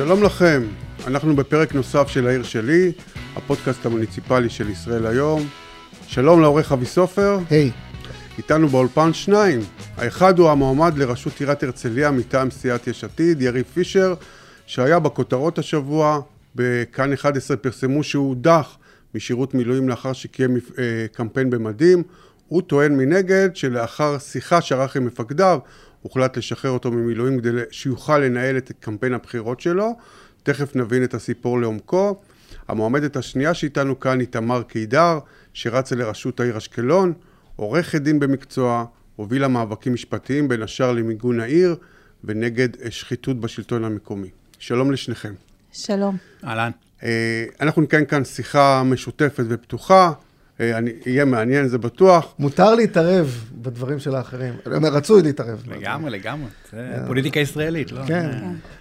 שלום לכם, אנחנו בפרק נוסף של העיר שלי, הפודקאסט המוניציפלי של ישראל היום. שלום לעורך אבי סופר. היי. איתנו באולפן שניים. האחד הוא המועמד לראשות עיריית הרצליה מטעם סיעת יש עתיד, יריב פישר, שהיה בכותרות השבוע, בכאן 11 פרסמו שהוא הודח משירות מילואים לאחר שקיים אה, קמפיין במדים. הוא טוען מנגד שלאחר שיחה שערך עם מפקדיו, הוחלט לשחרר אותו ממילואים כדי שיוכל לנהל את קמפיין הבחירות שלו. תכף נבין את הסיפור לעומקו. המועמדת השנייה שאיתנו כאן היא תמר קידר, שרצה לראשות העיר אשקלון, עורכת דין במקצוע, הובילה מאבקים משפטיים בין השאר למיגון העיר ונגד שחיתות בשלטון המקומי. שלום לשניכם. שלום. אהלן. אה, אנחנו נקיים כאן שיחה משותפת ופתוחה. אה, אני, יהיה מעניין, זה בטוח. מותר להתערב בדברים של האחרים. רצוי להתערב. לגמרי, לגמרי. זה פוליטיקה ישראלית, לא? כן.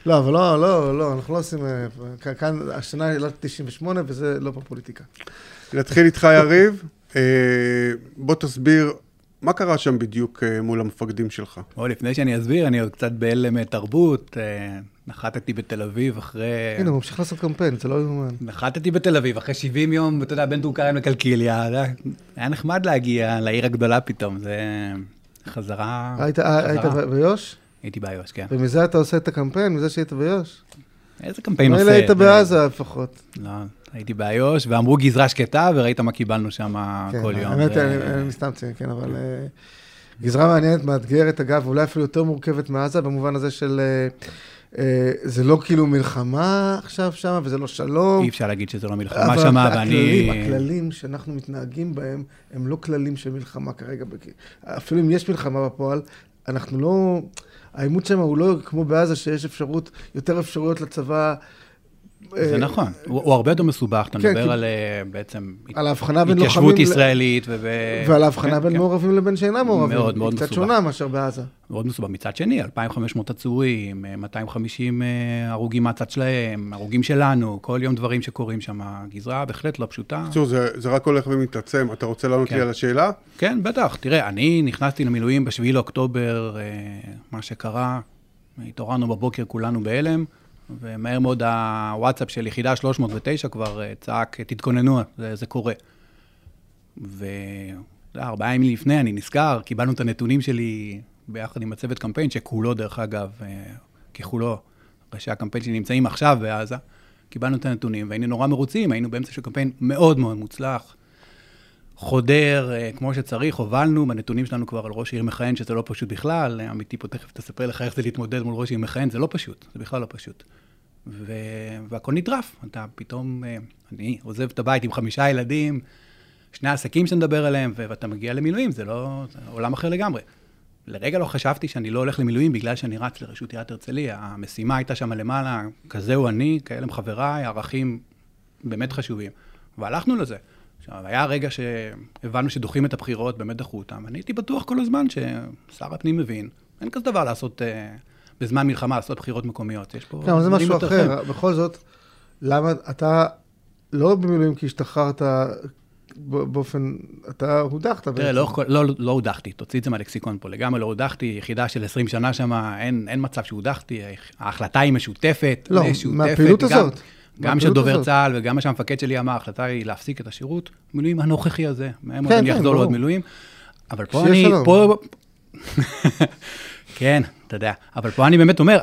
לא, אבל לא, לא, לא, אנחנו לא עושים... אה, כאן השנה היא לא 98 וזה לא בפוליטיקה. נתחיל איתך, יריב. אה, בוא תסביר מה קרה שם בדיוק מול המפקדים שלך? או, לפני שאני אסביר, אני עוד קצת בהלם תרבות. נחתתי בתל אביב אחרי... הנה, הוא ממשיך לעשות קמפיין, זה לא יאומן. נחתתי בתל אביביב אחרי 70 יום, אתה יודע, בין כרם לקלקיליה. היה נחמד להגיע לעיר הגדולה פתאום, זה חזרה... היית ביו"ש? הייתי ביו"ש, כן. ומזה אתה עושה את הקמפיין? מזה שהיית ביו"ש? איזה קמפיין עושה? מילא היית בעזה לפחות. לא, הייתי באיו"ש, ואמרו גזרה שקטה, וראית מה קיבלנו שם כן, כל יום. האמת, אני סתם ציין, כן, אבל... אה, גזרה מעניינת, מאתגרת, אגב, אולי אפילו יותר מורכבת מעזה, במובן הזה של... אה, אה, זה לא כאילו מלחמה עכשיו שם, וזה לא שלום. אי אפשר להגיד שזה לא מלחמה שם, ואני... אבל הכללים, הכללים שאנחנו מתנהגים בהם, הם לא כללים של מלחמה כרגע. אפילו אם יש מלחמה בפועל, אנחנו לא... העימות שם הוא לא כמו בעזה, שיש אפשרות, יותר אפשרויות לצבא זה אה, נכון, הוא הרבה יותר מסובך, אתה כן, מדבר על אה, בעצם התיישבות ישראלית. ועל ההבחנה כן, בין כן. מעורבים לבין שאינם מעורבים. מאוד מאוד מסובך. קצת שונה מאשר בעזה. מאוד מסובך. מצד שני, 2,500 עצורים, 250 אה, הרוגים מהצד שלהם, הרוגים שלנו, כל יום דברים שקורים שם. גזרה בהחלט לא פשוטה. בקיצור, זה רק הולך ומתעצם. אתה רוצה לענות לי על השאלה? כן, בטח. תראה, אני נכנסתי למילואים ב-7 לאוקטובר, מה שקרה, התעוררנו בבוקר כולנו בהלם. ומהר מאוד הוואטסאפ של יחידה 309 כבר אה, צעק, תתכוננו, זה, זה קורה. וארבעה ימים לפני אני נזכר, קיבלנו את הנתונים שלי ביחד עם הצוות קמפיין, שכולו, דרך אגב, אה, ככולו, ראשי הקמפיין שנמצאים עכשיו בעזה, קיבלנו את הנתונים והיינו נורא מרוצים, היינו באמצע של קמפיין מאוד מאוד מוצלח. חודר אה, כמו שצריך, הובלנו בנתונים שלנו כבר על ראש עיר מכהן, שזה לא פשוט בכלל. עמיתי פה תכף תספר לך איך זה להתמודד מול ראש עיר מכהן, זה לא פשוט, זה בכלל לא פשוט. ו... והכל נטרף. אתה פתאום, אה, אני עוזב את הבית עם חמישה ילדים, שני עסקים שנדבר עליהם, ואתה מגיע למילואים, זה לא, זה עולם אחר לגמרי. לרגע לא חשבתי שאני לא הולך למילואים בגלל שאני רץ לרשות עיריית הרצליה. המשימה הייתה שם למעלה, כזהו אני, כאלה הם חבריי, ערכים באמת חשובים. והלכנו לזה. עכשיו, היה רגע שהבנו שדוחים את הבחירות, באמת דחו אותם. אני הייתי בטוח כל הזמן ששר הפנים מבין, אין כזה דבר לעשות, uh, בזמן מלחמה, לעשות בחירות מקומיות. יש פה... כן, זה משהו אחר. בכל זאת, למה אתה לא במילואים כי השתחררת באופן, אתה הודחת בעצם. תראה, לא, לא, לא הודחתי, תוציא את זה מהלקסיקון פה, לגמרי לא הודחתי, יחידה של 20 שנה שם, אין, אין מצב שהודחתי, ההחלטה היא משותפת. לא, משותפת, מהפעילות גם, הזאת. גם של דובר צה"ל וגם מה שהמפקד שלי אמר, ההחלטה היא להפסיק את השירות, מילואים הנוכחי הזה, מאוד כן, אני כן, אחזור לעוד מילואים. אבל פה אני. פה... כן, אתה יודע, אבל פה אני באמת אומר,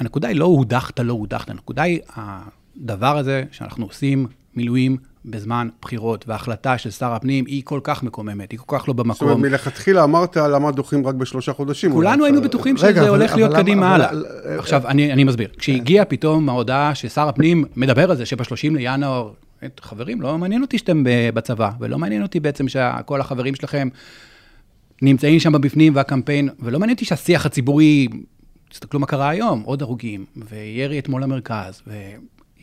הנקודה היא לא הודחת, לא הודחת, הנקודה היא הדבר הזה שאנחנו עושים מילואים בזמן בחירות, וההחלטה של שר הפנים היא כל כך מקוממת, היא כל כך לא במקום. זאת אומרת, מלכתחילה אמרת למה דוחים רק בשלושה חודשים. כולנו היינו בטוחים שזה הולך להיות קדימה הלאה. עכשיו, אני, אני מסביר. כשהגיעה פתאום ההודעה ששר הפנים מדבר על זה, שב-30 לינואר, חברים, לא מעניין אותי שאתם בצבא, ולא מעניין אותי בעצם שכל החברים שלכם נמצאים שם בפנים והקמפיין, ולא מעניין אותי שהשיח הציבורי, תסתכלו מה קרה היום, עוד הרוגים, וירי אתמול למרכז, ו...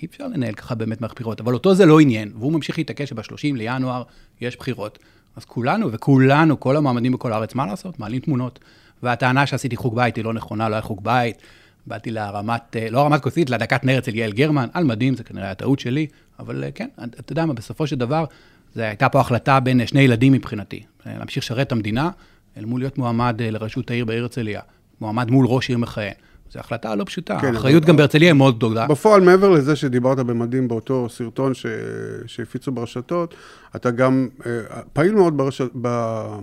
אי אפשר לנהל ככה באמת מערכת בחירות, אבל אותו זה לא עניין, והוא ממשיך להתעקש שב-30 לינואר יש בחירות. אז כולנו, וכולנו, כל המועמדים בכל הארץ, מה לעשות? מעלים תמונות. והטענה שעשיתי חוג בית היא לא נכונה, לא היה חוג בית. באתי להרמת, אה, לא הרמת כוסית, לדקת נר אצל יעל גרמן, על מדים, זה כנראה הטעות שלי, אבל אה, כן, אתה יודע מה, בסופו של דבר, זו הייתה פה החלטה בין שני ילדים מבחינתי. אה, להמשיך לשרת את המדינה, אל מול להיות מועמד לראשות העיר בעיר הרצליה. מועמד מול ראש עיר מכהן. זו החלטה לא פשוטה. כן, האחריות אבל- גם בהרצליה היא מאוד גדולה. בפועל, מעבר לזה שדיברת במדים באותו סרטון ש... שהפיצו ברשתות, אתה גם אה, פעיל מאוד ברש... ב...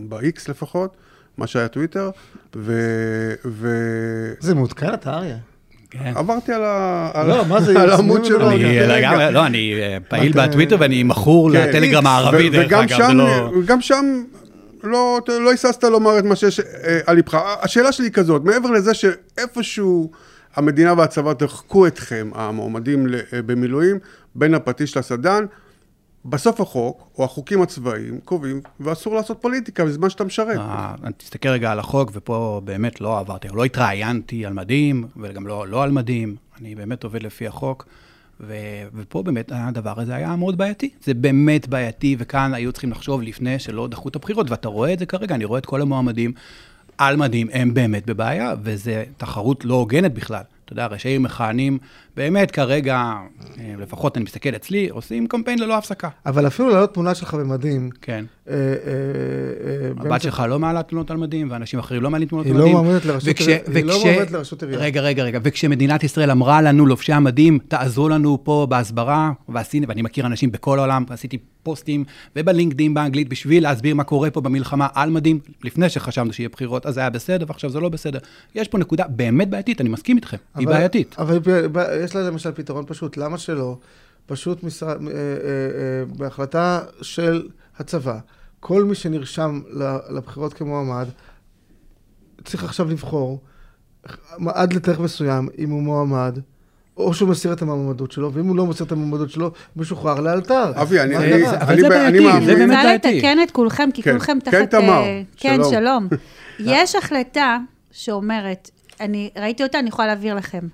ב-X לפחות, מה שהיה טוויטר, ו... ו... זה מעודכן אתה, אריה? כן. עברתי על, ה... לא, מה זה, על העמוד? שלו. לא, אני רגע. לגמרי, לא, אני אה, פעיל בטוויטר ואני מכור כן, לטלגרם הערבי, דרך וגם אגב, זה לא... גם שם לא, לא היססת לומר את מה שיש אה, על ליבך. השאלה שלי היא כזאת, מעבר לזה שאיפשהו המדינה והצבא דחקו אתכם, המועמדים אה, במילואים, בין הפטיש לסדן, בסוף החוק, או החוקים הצבאיים, קובעים, ואסור לעשות פוליטיקה בזמן שאתה משרת. אה, תסתכל רגע על החוק, ופה באמת לא עברתי, לא התראיינתי על מדים, וגם לא, לא על מדים, אני באמת עובד לפי החוק, ו, ופה באמת הדבר הזה היה מאוד בעייתי. זה באמת בעייתי, וכאן היו צריכים לחשוב לפני שלא דחו את הבחירות, ואתה רואה את זה כרגע, אני רואה את כל המועמדים על מדים, הם באמת בבעיה, וזו תחרות לא הוגנת בכלל. אתה יודע, ראשי מכהנים, באמת כרגע, אה, לפחות אני מסתכל אצלי, עושים קמפיין ללא הפסקה. אבל אפילו להעלות תמונה שלך במדים, כן. אה, אה, אה, הבת שלך לא מעלה תלונות על מדים, ואנשים אחרים לא מעלים תלונות על היא מדים. לא מועמדת לראשות וכש- עירייה- היא לא מועמדת לראשות עירייה. רגע, רגע, רגע. וכשמדינת ישראל אמרה לנו, לובשי המדים, תעזרו לנו פה בהסברה, ועשינו, ואני מכיר אנשים בכל העולם, ועשיתי פוסטים ובלינקדאין באנגלית בשביל להסביר מה קורה פה במלחמה על מדים, לפני שחשבנו שיהיה בחירות, אז זה היה בסדר, ועכשיו זה לא בסדר. יש פה נקודה באמת בעייתית, אני מסכים איתכם, היא בעייתית. אבל יש לה למשל פתרון פשוט, למה שלא? פשוט משרד, אה, אה, אה, בהחלטה של הצבא, כל מי שנרשם לבחירות כמועמד, צריך עכשיו לבחור עד לתאריך מסוים, אם הוא מועמד, או שהוא מסיר את המועמדות שלו, ואם הוא לא מסיר את המועמדות שלו, הוא משוחרר לאלתר. אבי, אני- אני-? אבל אני זה בעייתי, אני זה באמת אני בעייתי. רוצה לתקן את כולכם, כי כן, כולכם כן, תחת... תמר, אה, כן. שלום. יש החלטה שאומרת, אני ראיתי אותה, אני יכולה להעביר לכם,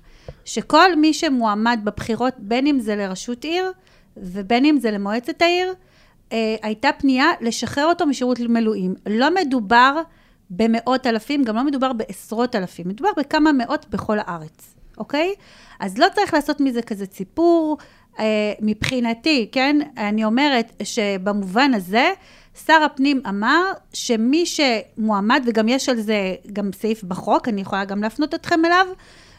שכל מי שמועמד בבחירות, בין אם זה לראשות עיר ובין אם זה למועצת העיר, אה, הייתה פנייה לשחרר אותו משירות מילואים. לא מדובר במאות אלפים, גם לא מדובר בעשרות אלפים, מדובר בכמה מאות בכל הארץ, אוקיי? אז לא צריך לעשות מזה כזה ציפור. אה, מבחינתי, כן, אני אומרת שבמובן הזה, שר הפנים אמר שמי שמועמד, וגם יש על זה גם סעיף בחוק, אני יכולה גם להפנות אתכם אליו,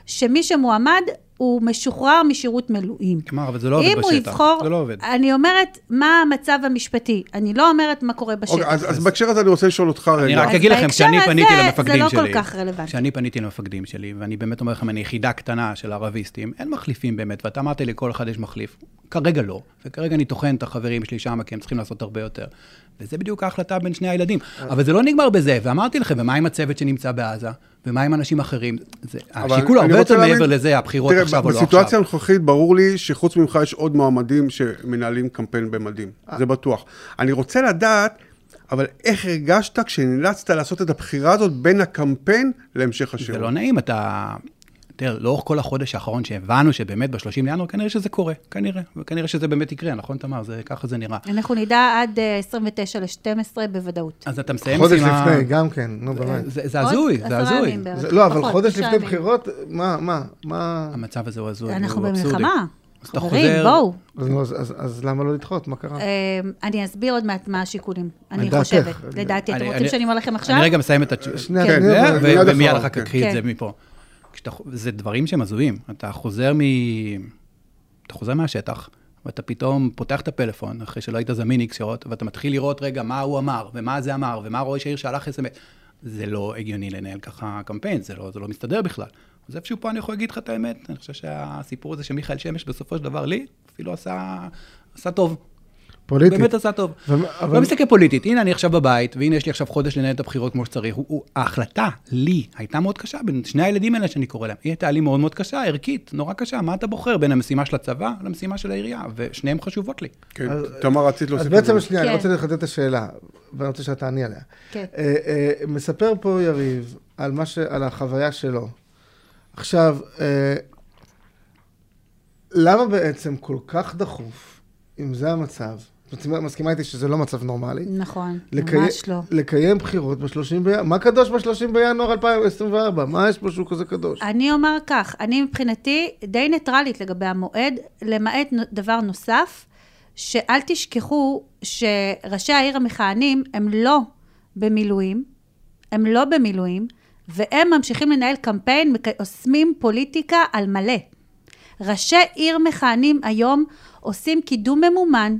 שמי שמועמד הוא משוחרר משירות מילואים. כלומר, אבל זה לא עובד אם הוא בשטח. יבחור, זה לא עובד. אני אומרת מה המצב המשפטי, אני לא אומרת מה קורה בשטח. אוקיי, אז, אז בהקשר הזה אני רוצה לשאול אותך אני רגע. רק אז אגיד לכם, בהקשר כשאני הזה, פניתי זה למפקדים לא שלי, כל כך רלוונטי. כשאני פניתי למפקדים שלי, ואני באמת אומר לכם, אני יחידה קטנה של ערביסטים, אין מחליפים באמת, ואתה אמרת לי, כל אחד יש מחליף. כרגע לא, וכרגע אני טוחן את החברים שלי שם, כי הם צריכים לעשות הרבה יותר. וזה בדיוק ההחלטה בין שני הילדים. אבל זה לא נגמר בזה, ואמרתי לכם, ומה עם הצוות שנמצא בעזה? ומה עם אנשים אחרים? זה, השיקול אני הרבה יותר מעבר לזה, הבחירות תראה, עכשיו או לא עכשיו. בסיטואציה הנוכחית ברור לי שחוץ ממך יש עוד מועמדים שמנהלים קמפיין במדים, אה. זה בטוח. אני רוצה לדעת, אבל איך הרגשת כשנאלצת לעשות את הבחירה הזאת בין הקמפיין להמשך זה השירות? לא נעים, אתה... תראה, לאורך כל החודש האחרון שהבנו שבאמת ב-30 לינואר, כנראה שזה קורה, כנראה, וכנראה שזה באמת יקרה, נכון, תמר? זה, ככה זה נראה. אנחנו נדע עד אה, 29 ל-12 בוודאות. אז אתה מסיים חודש משימה- לפני, גם כן, נו באמת. זה, זה עוד הזוי, זה הזוי. זה- לא, אבל פחות, חודש לפני. בחירות, מה, מה, מה... המצב הזה הוא הזוי, אנחנו הוא אבסורדי. במלחמה. אז אתה חברים, חוזר- בואו. אז אז- אז- אז למה לא לדחות? מה קרה? אה, אני אסביר עוד מעט מה השיקולים, אני. חושבת. לדעתי, אתם אני- רוצים אני- שאני אומר לכם עכשיו? אני רגע מסיים את התשובה. שנייה, כן. כן, ומיד אחר כך. קחי את כן. זה מפה. כשאתה, זה דברים שהם הזויים. אתה חוזר מ... אתה חוזר מהשטח, ואתה פתאום פותח את הפלאפון, אחרי שלא היית זמין איקס שעות, ואתה מתחיל לראות, רגע, מה הוא אמר, ומה זה אמר, ומה ראש העיר שלח אס.אם.אס. זה לא הגיוני לנהל ככה קמפיין, זה לא, זה לא מסתדר בכלל. אז איפשהו פה אני יכול להגיד לך את האמת, אני חושב שהסיפור הזה שמיכאל שמש בסופו של דבר לי, אפילו עשה, עשה טוב. פוליטית. באמת עשה טוב. ו- אבל- לא מסתכל פוליטית, הנה אני עכשיו בבית, והנה יש לי עכשיו חודש לנהל את הבחירות כמו שצריך. הוא, הוא, ההחלטה, לי, הייתה מאוד קשה, בין שני הילדים האלה שאני קורא להם. היא הייתה לי מאוד מאוד קשה, ערכית, נורא קשה. מה אתה בוחר בין המשימה של הצבא למשימה של העירייה? ושניהם חשובות לי. כן, אז- תמר, רצית אז להוסיף. בעצם משהו. שנייה, אני כן. רוצה לחדד את השאלה, ואני רוצה שאתה תעני עליה. כן. אה, אה, מספר פה יריב על, מה ש... על החוויה שלו. עכשיו, אה, למה בעצם כל כך דחוף, אם זה המצב, את מסכימה איתי שזה לא מצב נורמלי, נכון, לקי- ממש לא. לקיים בחירות ב-30 בינואר, מה קדוש ב-30 בינואר 2024? מה יש פה שהוא כזה קדוש? אני אומר כך, אני מבחינתי די ניטרלית לגבי המועד, למעט דבר נוסף, שאל תשכחו שראשי העיר המכהנים הם לא במילואים, הם לא במילואים, והם ממשיכים לנהל קמפיין, עושים פוליטיקה על מלא. ראשי עיר מכהנים היום עושים קידום ממומן,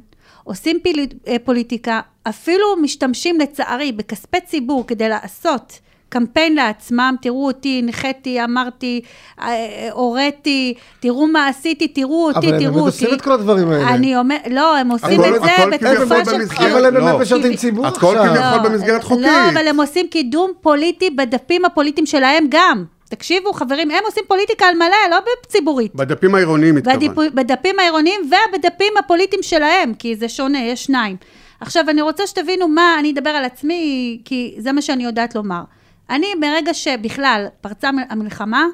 עושים פיל... אה, פוליטיקה, אפילו משתמשים לצערי בכספי ציבור כדי לעשות קמפיין לעצמם, תראו אותי, הנחיתי, אמרתי, אה, הוריתי, תראו מה עשיתי, תראו אותי, אבל הם תראו באמת אותי. עושים את כל הדברים האלה. אני אומר, לא, הם עושים הכל- את זה הכל בתקופה כביכול של במסגרת- בחירות. אבל הם באמת לא. משרתים ציבור הכל עכשיו. כביכול במסגרת חוקית. לא, אבל הם עושים קידום פוליטי בדפים הפוליטיים שלהם גם. תקשיבו, חברים, הם עושים פוליטיקה על מלא, לא בציבורית. בדפים העירוניים התכוונת. בדפים העירוניים ובדפים הפוליטיים שלהם, כי זה שונה, יש שניים. עכשיו, אני רוצה שתבינו מה, אני אדבר על עצמי, כי זה מה שאני יודעת לומר. אני, מרגע שבכלל פרצה המלחמה,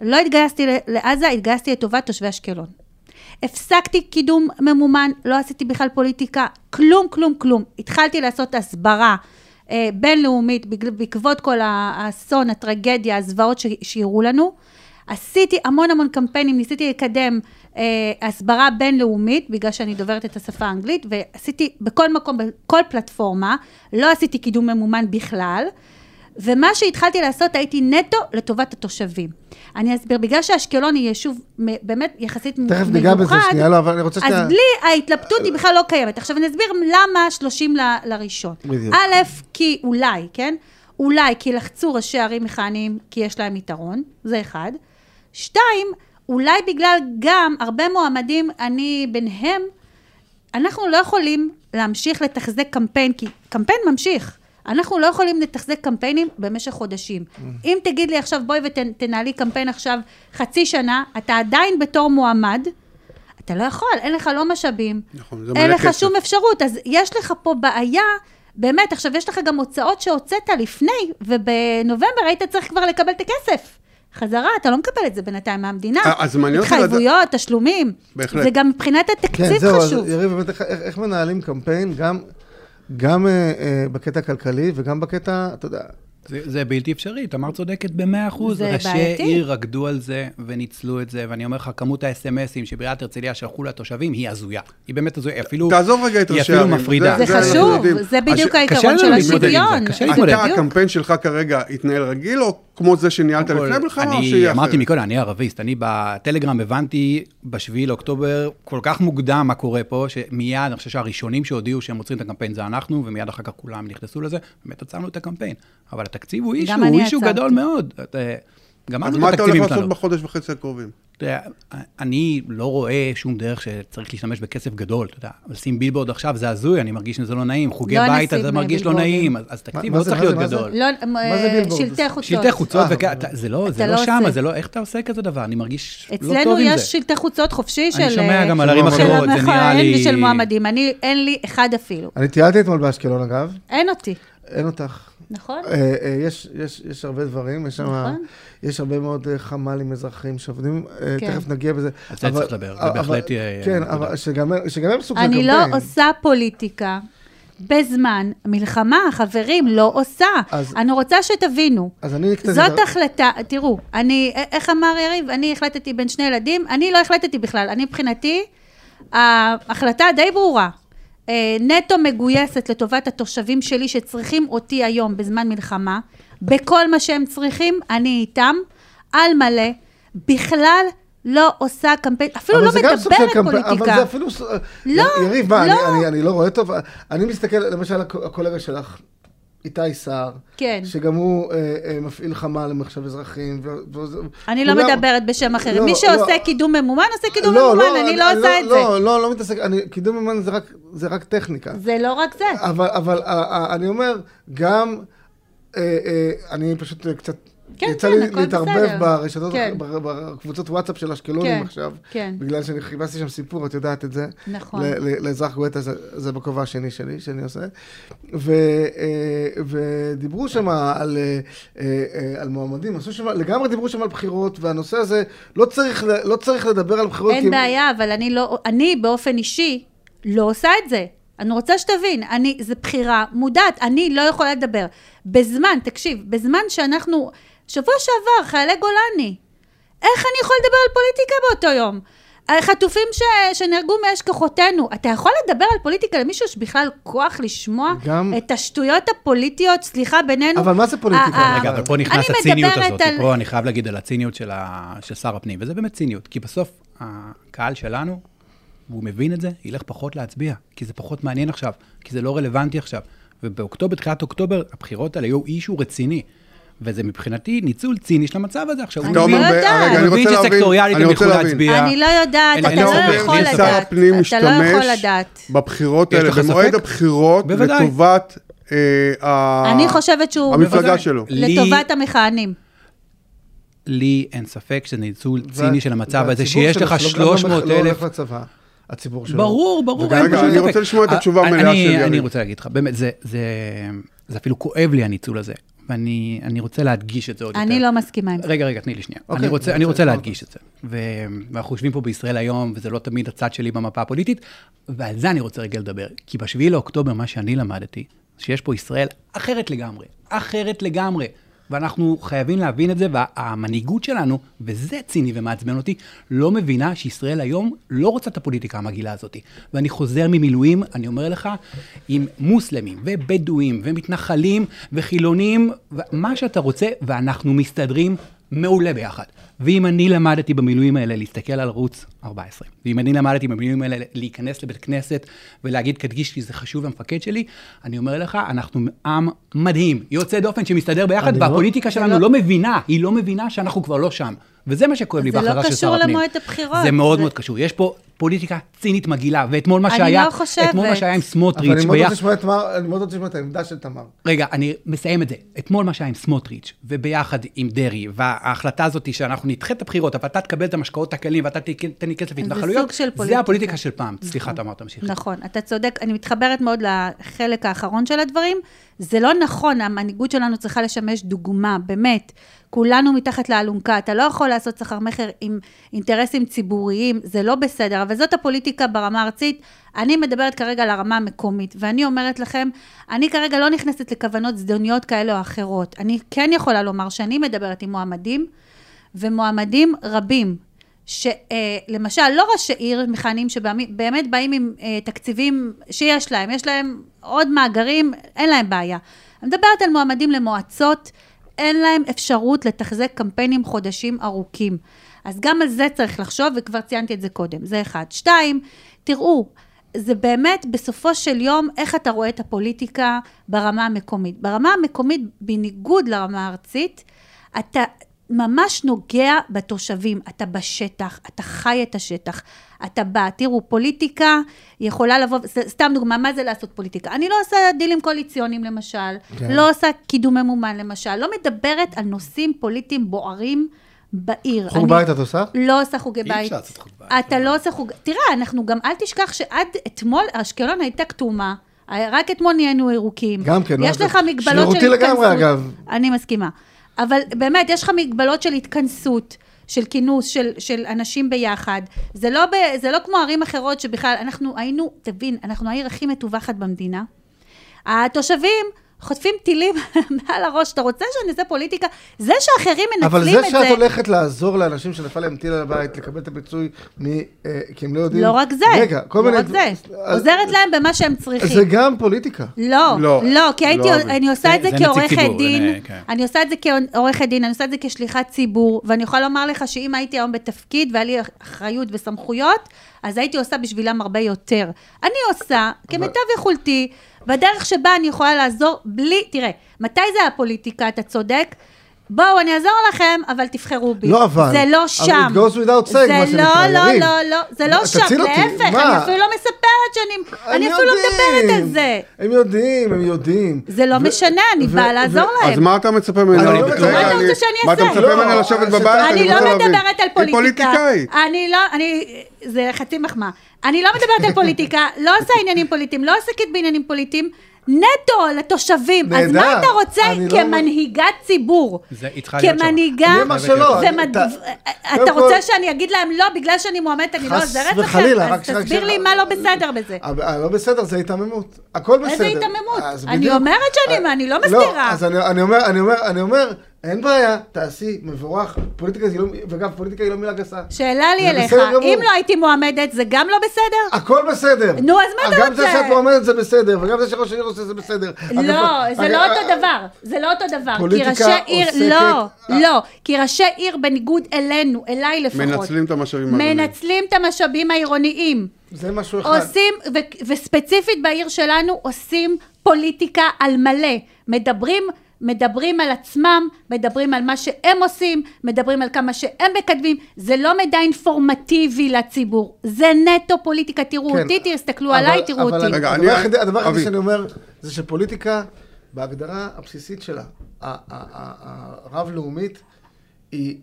לא התגייסתי לעזה, התגייסתי לטובת תושבי אשקלון. הפסקתי קידום ממומן, לא עשיתי בכלל פוליטיקה, כלום, כלום, כלום. התחלתי לעשות הסברה בינלאומית בגל- בעקבות כל האסון, הטרגדיה, הזוועות ש- שהראו לנו. עשיתי המון המון קמפיינים, ניסיתי לקדם אה, הסברה בינלאומית, בגלל שאני דוברת את השפה האנגלית, ועשיתי בכל מקום, בכל פלטפורמה, לא עשיתי קידום ממומן בכלל. ומה שהתחלתי לעשות, הייתי נטו לטובת התושבים. אני אסביר, בגלל שאשקלון היא יישוב באמת יחסית מיוחד, תכף ניגע בזה שנייה, לא, אבל אני רוצה שנייה... אז בלי ההתלבטות היא בכלל לא קיימת. עכשיו אני אסביר למה 30 ל- לראשון. בדיוק. א', כי אולי, כן? אולי כי לחצו ראשי ערים מכהנים כי יש להם יתרון, זה אחד. שתיים, אולי בגלל גם הרבה מועמדים, אני ביניהם, אנחנו לא יכולים להמשיך לתחזק קמפיין, כי קמפיין ממשיך. אנחנו לא יכולים לתחזק קמפיינים במשך חודשים. אם תגיד לי עכשיו, בואי ותנהלי קמפיין עכשיו חצי שנה, אתה עדיין בתור מועמד, אתה לא יכול, אין לך לא משאבים, נכון, אין לך כסף. שום אפשרות, אז יש לך פה בעיה, באמת, עכשיו יש לך גם הוצאות שהוצאת לפני, ובנובמבר היית צריך כבר לקבל את הכסף. חזרה, אתה לא מקבל את זה בינתיים מהמדינה. אה, אז מעניין לדעת- התחייבויות, תשלומים. בהחלט. זה גם מבחינת התקציב כן, זהו, חשוב. אז יריב, באמת, איך, איך איך מנהלים קמפיין, גם, גם אה, אה, בקטע הכלכלי וגם בקטע, אתה יודע, זה, זה בלתי אפשרי, תמר צודקת במאה אחוז. זה ראשי בעייתי. עיר רקדו על זה וניצלו את זה, ואני אומר לך, כמות האס.אם.אסים שבעיריית הרצליה שלחו לתושבים היא הזויה. היא באמת הזויה, היא אפילו... תעזוב רגע את היא ראשי אפילו הערים. מפרידה. זה זה אנחנו חשוב. זה בדיוק הש- קשה העיקרון לנו של להתמודד עם זה, השוויון. קשה אתה. הקמפיין שלך כרגע התנהל רגיל, או כמו זה שניהלת לפני המלחמה, או אני שיהיה אמרתי אחרת? מקודם, אני ערביסט, אני בטלגרם הבנתי בשביעי לאוקטובר כל כך מוקדם מה קורה פה, שמיד, אני חושב שהראשונים שהודיעו שהם עוצרים את הקמפיין זה אנחנו, ומיד אחר כך כולם נכנסו לזה, באמת עצרנו את הקמפיין. אבל התקציב הוא אישו, הוא אישו. גדול מאוד. את, אה, אז מה את אתה הולך לעשות. בחודש וחצי הקרובים? תראה, אני לא רואה שום דרך שצריך להשתמש בכסף גדול, אתה יודע, לשים בילבורד עכשיו זה הזוי, אני מרגיש שזה לא נעים, חוגי לא בית, אז זה מרגיש לא. נעים, אז, תקציב לא צריך להיות זה, מה זה? גדול. לא, בילבורד? שלטי חוצות. שלטי חוצות, אה, אתה- זה לא, אתה לא שם. זה לא, איך אתה עושה כזה דבר? אני מרגיש לא טוב עם אצלנו זה. יש שלטי חוצות חופשי של... אני שומע גם על אה, ערים של אחרות, זה נראה לי... ושל מועמדים. אני, אין לי אחד אפילו. אני טיילתי אתמול באשקלון אגב, אין אותי, אין אותך. נכון? אה, אה, יש, יש, יש הרבה דברים, יש שם, נכון. יש הרבה מאוד אה, חמ"לים אזרחיים שעובדים, כן. תכף נגיע בזה. על זה אבל- צריך לדבר, זה אבל- בהחלט יהיה- כן. אבל שגם שגם הם סוג של אני קמפיין. לא עושה פוליטיקה בזמן מלחמה, חברים, לא עושה. אז- אני רוצה שתבינו. אז אני קצת... זאת החלטה, תראו, אני, איך אמר יריב? אני החלטתי בין שני ילדים, אני לא החלטתי בכלל, אני מבחינתי, ההחלטה די ברורה. אה, נטו מגויסת לטובת התושבים שלי שצריכים אותי היום בזמן מלחמה, בכל מה שהם צריכים, אני איתם, על מלא, בכלל לא עושה קמפיין, אפילו לא מדברת פוליטיקה. אבל זה אפילו... לא, יריב, מה, לא. אני- אני- אני לא רואה טוב. אני מסתכל, למשל, הקו- הקולגה שלך, איתי סער, כן. שגם הוא אה, אה, מפעיל חמ"ל למחשב אזרחים. ו- ו- אני לא מדברת בשם אחרים. לא, מי לא. שעושה קידום ממומן, עושה קידום לא, ממומן, אני לא עושה את זה. לא, לא, לא מתעסק, אני- קידום מימן זה רק- זה רק טכניקה. זה לא רק זה. אבל, אבל אה, אה, אני אומר, גם, אה, אה, אני פשוט קצת, כן, יצא כן, לי להתערבב בסדר. ברשתות, כן. בקבוצות וואטסאפ של אשקלונים כן, עכשיו, כן. בגלל שאני חיפשתי שם סיפור, את יודעת את זה. נכון. לאזרח גואטה זה, זה בכובע השני שלי, שאני עושה. ו, אה, ודיברו שם על, אה, אה, על מועמדים, עשו שם, לגמרי דיברו שם על בחירות, והנושא הזה, לא צריך, לא צריך לדבר על בחירות. אין כי- בעיה, אבל אני לא, אני באופן אישי לא עושה את זה. אני רוצה שתבין, אני, זו בחירה מודעת, אני לא יכולה לדבר. בזמן, תקשיב, בזמן שאנחנו, שבוע שעבר, חיילי גולני, איך אני יכולה לדבר על פוליטיקה באותו יום? חטופים ש... שנהרגו מאש כוחותינו. אתה יכול לדבר על פוליטיקה למישהו שבכלל כוח לשמוע גם- את השטויות הפוליטיות, סליחה, בינינו? אבל מה זה פוליטיקה? רגע, אבל פה נכנס אני הציניות הזאת. על- פה אני חייב להגיד על הציניות של, ה... של שר הפנים, וזה באמת ציניות, כי בסוף הקהל שלנו, והוא מבין את זה, ילך פחות להצביע, כי זה פחות מעניין עכשיו, כי זה לא רלוונטי עכשיו. ובאוקטובר, תחילת אוקטובר, הבחירות האלה יהיו אישו רציני. וזה מבחינתי ניצול ציני של המצב הזה. עכשיו, אני אתה הוא לא מבין שסקטוריאלית הם להבין. להצביע. אני לא יודעת, אין אתה לי לא. יכול לדעת. שר הפנים אתה לא יכול משתמש לדעת. בבחירות האלה, במועד? הבחירות. לטובת אה. המפלגה. שלו. לטובת המכהנים. לי אין ספק שזה ניצול ציני של המצב הזה, שיש לך שלו גם לא 300 לא הולך אלף... הציבור שלו. ברור, ברור, רגע, אני. רוצה לשמוע את התשובה המלאה של יריב. אני רוצה להגיד לך, באמת, זה אפילו כואב לי הניצול הזה, ואני אני רוצה להדגיש את זה עוד יותר. אני לא מסכימה עם זה. רגע, רגע, תני לי שנייה. אוקיי, אני רוצה, אני אני רוצה להדגיש את זה. ו- ואנחנו יושבים פה בישראל היום, וזה לא תמיד הצד שלי במפה הפוליטית, ועל זה אני רוצה רגע לדבר. כי ב-7 לאוקטובר, מה שאני למדתי, שיש פה ישראל אחרת לגמרי. אחרת לגמרי. ואנחנו חייבים להבין את זה, והמנהיגות שלנו, וזה ציני ומעצבן אותי, לא מבינה שישראל היום לא רוצה את הפוליטיקה המגעילה הזאת. ואני חוזר ממילואים, אני אומר לך, עם מוסלמים ובדואים ומתנחלים וחילונים, מה שאתה רוצה, ואנחנו מסתדרים מעולה ביחד. ואם אני למדתי במילואים האלה להסתכל על ערוץ 14, ואם אני למדתי במילואים האלה להיכנס לבית כנסת ולהגיד, קדגיש כי זה חשוב למפקד שלי, אני אומר לך, אנחנו עם מדהים, יוצא דופן שמסתדר ביחד, לא- והפוליטיקה שלנו לא- לא מבינה, היא לא מבינה שאנחנו כבר לא שם. וזה מה שכואב לי זה לא בהחלטה של שר קשור הפנים. למועד הבחירות. זה מאוד זה- מאוד קשור. יש פה פוליטיקה צינית מגעילה, ואתמול מה אני שהיה, לא חושבת. אתמול מה שהיה עם אבל סמוטריץ', אני מאוד ביח- רוצה לשמוע את תמר, אני מאוד רוצה לשמוע את העמדה של תמר. רגע, אני מסיים את זה. אתמול מה שהיה עם סמוטריץ', וביחד עם דרעי, וההחלטה הזאת שאנחנו נדחה את הבחירות, אבל אתה תקבל את המשקאות הקלים ואתה תיתן לי כסף זה להתנחלויות, סוג של זה פוליטיקה. הפוליטיקה של פעם. סליחה, תמר, תמשיכי. נכון, אתה צודק, אני מתחברת מאוד לחלק האחרון של הדברים. זה לא נכון, המנהיגות שלנו צריכה לשמש דוגמה, באמת. כולנו מתחת לאלונקה, אתה לא יכול לעשות סחר מכר עם אינטרסים ציבוריים, זה לא בסדר, אבל זאת הפוליטיקה ברמה הארצית. אני מדברת כרגע על הרמה המקומית, ואני אומרת לכם, אני כרגע לא נכנסת לכוונות זדוניות כאלה או אחרות. אני כן יכולה לומר שאני מדברת עם מועמדים, ומועמדים רבים, שלמשל, לא ראשי עיר מכהנים שבאמת באים עם אה, תקציבים שיש להם, יש להם עוד מאגרים, אין להם בעיה. אני מדברת על מועמדים למועצות, אין להם אפשרות לתחזק קמפיינים חודשים ארוכים. אז גם על זה צריך לחשוב, וכבר ציינתי את זה קודם, זה אחד. שתיים, תראו, זה באמת בסופו של יום, איך אתה רואה את הפוליטיקה ברמה המקומית. ברמה המקומית, בניגוד לרמה הארצית, אתה ממש נוגע בתושבים, אתה בשטח, אתה חי את השטח, אתה בא. תראו, פוליטיקה יכולה לבוא, סתם דוגמה, מה זה לעשות פוליטיקה? אני לא עושה דילים קואליציוניים למשל, כן. לא עושה קידום ממומן למשל, לא מדברת על נושאים פוליטיים בוערים בעיר. חוג אני בית את עושה? לא עושה חוגי אי בית. אפשר לעשות חוג בית. אתה לא עושה חוג... תראה, אנחנו גם, אל תשכח שעד אתמול אשקלון הייתה כתומה. רק אתמול נהיינו ירוקים. גם כן, לא יש זה- לך מגבלות של התכנסות. שרירותי לגמרי, אגב. אני מסכימה. אבל באמת, יש לך מגבלות של התכנסות, של כינוס, של, של אנשים ביחד. זה לא, ב, זה לא כמו ערים אחרות שבכלל, אנחנו היינו, תבין, אנחנו העיר הכי מטווחת במדינה. התושבים חוטפים טילים מעל הראש. אתה רוצה שאני אעשה פוליטיקה? זה שאחרים אבל מנצלים זה את זה... שאת הולכת לעזור לאנשים שנפל להם טיל על הבית, לקבל את הפיצוי, מ- אה, כי הם לא יודעים... לא רק זה, רגע, כל לא מיני... רק זה. אז- עוזרת להם במה שהם צריכים. זה גם פוליטיקה. לא, לא, לא, כי הייתי, לא. אני עושה את זה- כעורכת דין, זה- כן. אני עושה את זה כעורכת דין, אני עושה את זה כשליחת ציבור, ואני יכולה לומר לך שאם הייתי היום בתפקיד והיה לי אחריות וסמכויות, אז הייתי עושה בשבילם הרבה יותר. אני עושה כמיטב יכולתי, בדרך שבה אני יכולה לעזור בלי, תראה, מתי זה הפוליטיקה, אתה צודק? בואו, אני אעזור לכם, אבל תבחרו בי. לא, אבל. זה לא אבל שם. it goes without saying, מה זה שנקרא, לא, לא, יריב. לא, לא, זה לא שם, תציל אותי, להפך, מה? אני אפילו לא מספרת שאני, אני אפילו לא מדברת על. זה. הם יודעים, הם יודעים. זה לא ו- משנה, אני באה ו- לעזור להם. אז מה אתה מצפה ממנו? אני לא. מה אתה רוצה שאני מה אתה אעשה? מצפה לא, ממנו לשבת בבית? אני לא. מדברת על היא פוליטיקה. פוליטיקאית. אני לא, אני, זה חצי מחמאה. אני לא מדברת על פוליטיקה, לא עושה עניינים פוליטיים, לא עוסקת בעניינים פוליטיים. נטו לתושבים. אז נהדר. מה אתה רוצה לא- כמנהיגת ציבור? זה- היא צריכה להיות שם. כמנהיגה, אני אמר שלא, אתה- רוצה שאני אגיד להם לא, בגלל שאני מועמדת אני לא חס עוזרת לכם? וחלילה, אז תסביר לי מה לא בסדר בזה. אה, לא בסדר, זה היתממות. הכל בסדר. איזה היתממות? אז אני. אומרת שאני- אה, אני לא מסתירה. אז אני אני אומר, אין בעיה, תעשי, מבורך. פוליטיקה היא לא, ואגב, פוליטיקה היא לא מילה גסה. שאלה לי אליך. אם לא הייתי מועמדת, זה גם לא בסדר? הכל בסדר. נו, אז מה אתה גם זה רוצה? שאת מועמדת זה בסדר, וגם זה שראש העיר עושה זה בסדר. לא, זה לא אה, אותו דבר, זה לא אותו דבר. כי פוליטיקה ראשי עיר, עוסקת- לא, אה. לא. כי ראשי עיר, בניגוד אלינו, אליי לפחות, מנצלים את המשאבים העירוניים. מנצלים את המשאבים העירוניים. זה משהו אחד. עושים, ו- וספציפית בעיר שלנו, עושים פוליטיקה על מלא. מדברים, מדברים על עצמם, מדברים על מה שהם עושים, מדברים על כמה שהם מקדמים. זה לא מידע אינפורמטיבי לציבור, זה נטו פוליטיקה. תראו כן, אותי, תסתכלו אבל- עליי, תראו אבל אותי. רגע, הדבר אני- הדבר היחידי אבי. שאני אומר, זה שפוליטיקה, בהגדרה הבסיסית שלה, הרב-לאומית, היא